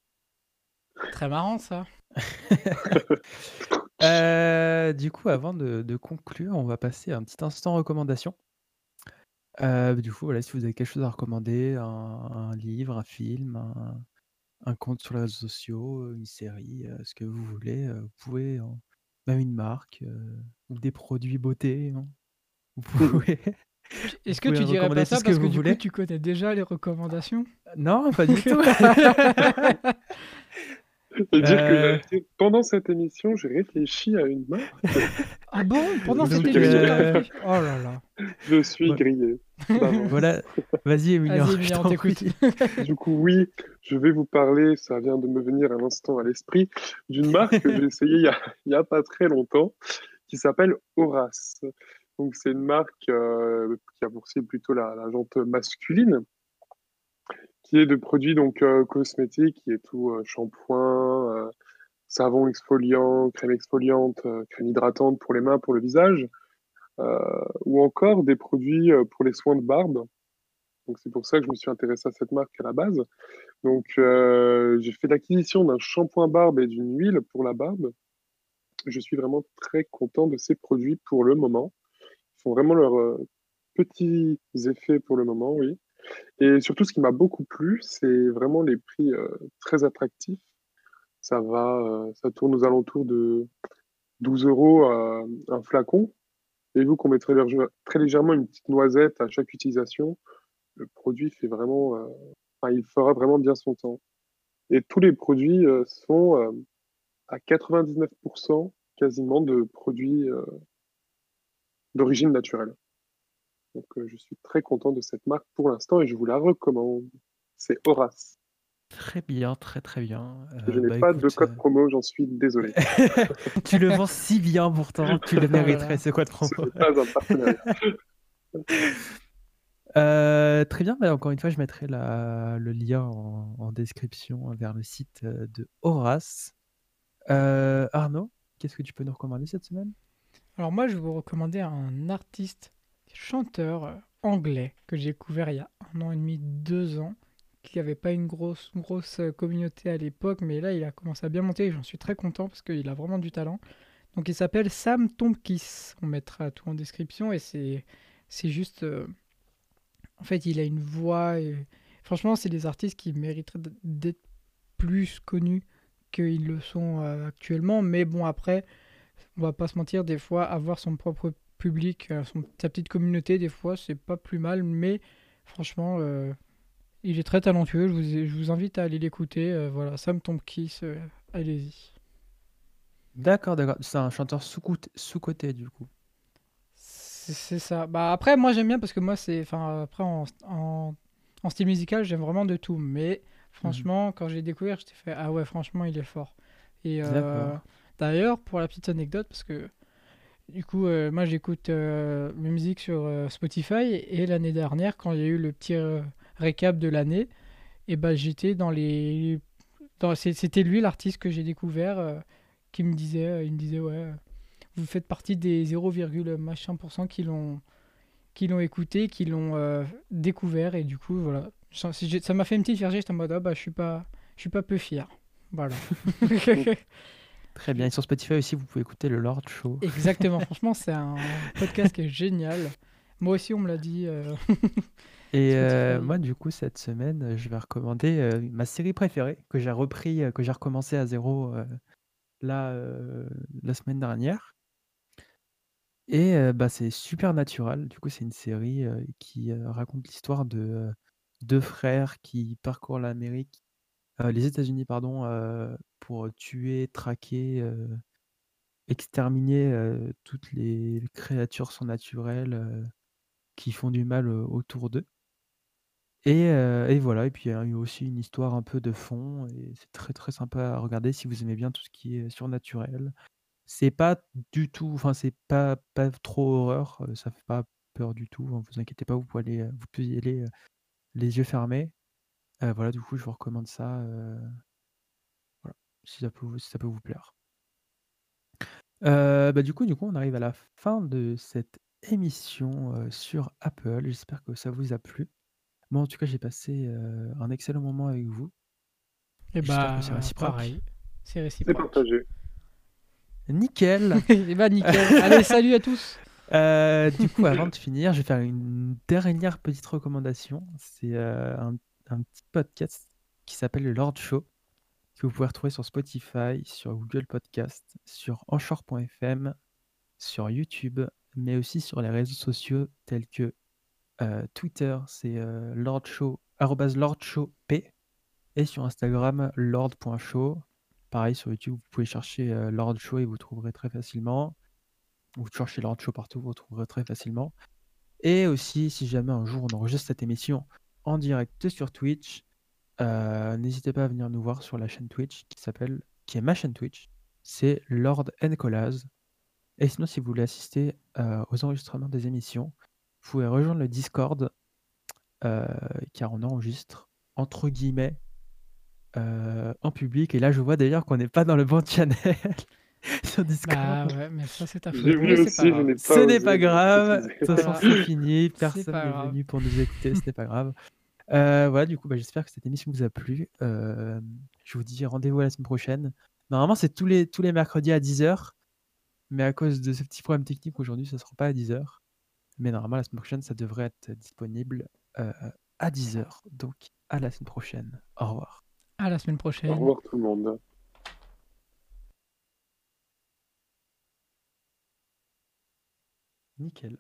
Très marrant, ça. Euh, du coup, avant de, conclure, on va passer à un petit instant recommandation. Euh, du coup, voilà, si vous avez quelque chose à recommander, un livre, un film, un compte sur les réseaux sociaux, une série, euh, ce que vous voulez, euh, vous pouvez, même une marque, ou des produits beauté, hein. Vous pouvez Est-ce que tu dirais pas ça parce que du coup tu connais déjà les recommandations? Non, pas du tout. Et dire que euh. pendant cette émission, j'ai réfléchi à une marque. Ah bon? Pendant cette émission, euh... Oh là là. Je suis grillé. voilà, vas-y Emilien, vas du coup, oui, je vais vous parler, ça vient de me venir un instant à l'esprit, d'une marque que j'ai essayée il n'y a, a, pas très longtemps, qui s'appelle Horace. Donc c'est une marque euh, qui a pour cible plutôt la, la jante masculine, qui est de produits donc euh, cosmétiques, qui est tout euh, shampoing, euh, savon exfoliant, crème exfoliante, crème hydratante pour les mains, pour le visage, ou encore des produits pour les soins de barbe. Donc c'est pour ça que je me suis intéressé à cette marque à la base. Donc j'ai fait l'acquisition d'un shampoing barbe et d'une huile pour la barbe. Je suis vraiment très content de ces produits pour le moment. Ils font vraiment leurs petits effets pour le moment, oui. Et surtout, ce qui m'a beaucoup plu, c'est vraiment les prix euh, très attractifs. Ça va, euh, ça tourne aux alentours de 12 euros un flacon. Et vous qu'on met très, légèrement une petite noisette à chaque utilisation, le produit fait vraiment, euh, il fera vraiment bien son temps. Et tous les produits sont à 99% quasiment de produits d'origine naturelle. Donc, euh, je suis très content de cette marque pour l'instant et je vous la recommande. C'est Horace. Très bien, très très bien. je n'ai bah, pas de code euh, promo, j'en suis désolé. tu le vends si bien pourtant, tu le mériterais ce code promo. Ce pas un partenariat. Euh, très bien, bah, encore une fois, je mettrai le lien en, description vers le site de Horace. Arnaud, qu'est-ce que tu peux nous recommander cette semaine? Alors moi, je vais vous recommander un artiste chanteur euh, anglais que j'ai découvert il y a un an et demi, deux ans, qui n'avait pas une grosse, grosse euh, communauté à l'époque, mais là il a commencé à bien monter et j'en suis très content parce qu'il a vraiment du talent. Donc il s'appelle Sam Tompkins, on mettra tout en description et c'est, juste... Euh, en fait il a une voix franchement c'est des artistes qui mériteraient d'être plus connus qu'ils le sont actuellement, mais bon après on va pas se mentir, des fois avoir son propre public, euh, sa petite communauté, des fois, c'est pas plus mal, mais franchement, euh, il est très talentueux. Je vous, je vous invite à aller l'écouter. Euh, voilà, Sam Tompkins, allez-y. D'accord, d'accord. C'est un chanteur sous-côté, du coup. C'est ça. Bah, après, moi, j'aime bien parce que moi, c'est. Enfin, après, en, en, style musical, j'aime vraiment de tout. Mais franchement, mmh. quand j'ai découvert, j'étais fait Ah ouais, franchement, il est fort. Et d'ailleurs, pour la petite anecdote, parce que du coup, euh, moi j'écoute euh, mes musiques sur euh, Spotify et l'année dernière, quand il y a eu le petit récap de l'année, et ben j'étais dans les. C'était lui l'artiste que j'ai découvert qui me disait, il me disait ouais, vous faites partie des 0, machin qui l'ont qui l'ont écouté, qui l'ont euh, découvert. Et du coup, voilà. Ça m'a fait une petite fierté. J'étais en mode, ah bah, je suis pas, je suis pas peu fier. Voilà. Très bien. Et sur Spotify aussi, vous pouvez écouter le Lord Show. Exactement. Franchement, c'est un podcast qui est génial. Moi aussi, on me l'a dit. euh, Et euh, moi, du coup, cette semaine, je vais recommander euh, ma série préférée que j'ai repris, euh, que j'ai recommencé à zéro euh, là euh, la semaine dernière. Et euh, bah, c'est Supernatural. Du coup, c'est une série euh, qui euh, raconte l'histoire de euh, deux frères qui parcourent l'Amérique, euh, les États-Unis, pardon, euh, pour tuer, traquer, euh, exterminer euh, toutes les créatures surnaturelles euh, qui font du mal euh, autour d'eux. Et, heu et voilà et puis il y a eu aussi une histoire un peu de fond et c'est très, très sympa à regarder si vous aimez bien tout ce qui est surnaturel. C'est pas du tout enfin c'est pas pas trop horreur, heu, ça fait pas peur du tout, hein, vous inquiétez pas, vous pouvez aller, heu, vous pouvez y aller, les yeux fermés. Voilà, du coup, je vous recommande ça, voilà, si ça peut vous si ça peut vous plaire. Bah, du coup du coup, on arrive à la fin de cette émission, sur Apple. J'espère que ça vous a plu. Moi, en tout cas, j'ai passé, un excellent moment avec vous. Et que bah, c'est réciproque. pareil. C'est C'est réciproque. partagé. Nickel! Et bah, nickel. Allez, salut à tous. Heu, du coup, avant de finir, je vais faire une dernière petite recommandation. C'est, un petit podcast qui s'appelle le Lord Show, que vous pouvez retrouver sur Spotify, sur Google Podcast, sur Anchor.fm, sur YouTube, mais aussi sur les réseaux sociaux tels que, heu, Twitter, c'est, heu, Lord Show arrobase lordshowp et sur Instagram, lord.show. Pareil, sur YouTube, vous pouvez chercher, heu, Lord Show et vous trouverez très facilement. Vous cherchez Lord Show partout, vous retrouverez très facilement. Et aussi, si jamais un jour on enregistre cette émission en direct sur Twitch, heu, n'hésitez pas à venir nous voir sur la chaîne Twitch qui s'appelle qui est ma chaîne Twitch, c'est Lord Ncolaz. Et sinon, si vous voulez assister, aux enregistrements des émissions, vous pouvez rejoindre le Discord, heu, car on enregistre entre guillemets, heu, en public. Et là, je vois d'ailleurs qu'on n'est pas dans le bon channel sur Discord. Bah ouais, mais ça, c'est ta faute. Ce n'est pas grave. De toute façon, c'est fini. Personne n'est venu pour nous écouter. Ce n'est pas grave. Euh, voilà, du coup, bah, j'espère que cette émission vous a plu. Euh, je vous dis rendez-vous la semaine prochaine. Normalement, c'est tous les, tous les mercredis à 10h. Mais à cause de ce petit problème technique, aujourd'hui, ça ne sera pas à 10h. Mais normalement, la semaine prochaine, ça devrait être disponible euh, à 10h. Donc, à la semaine prochaine. Au revoir. À la semaine Au prochaine. revoir tout le monde. Nickel.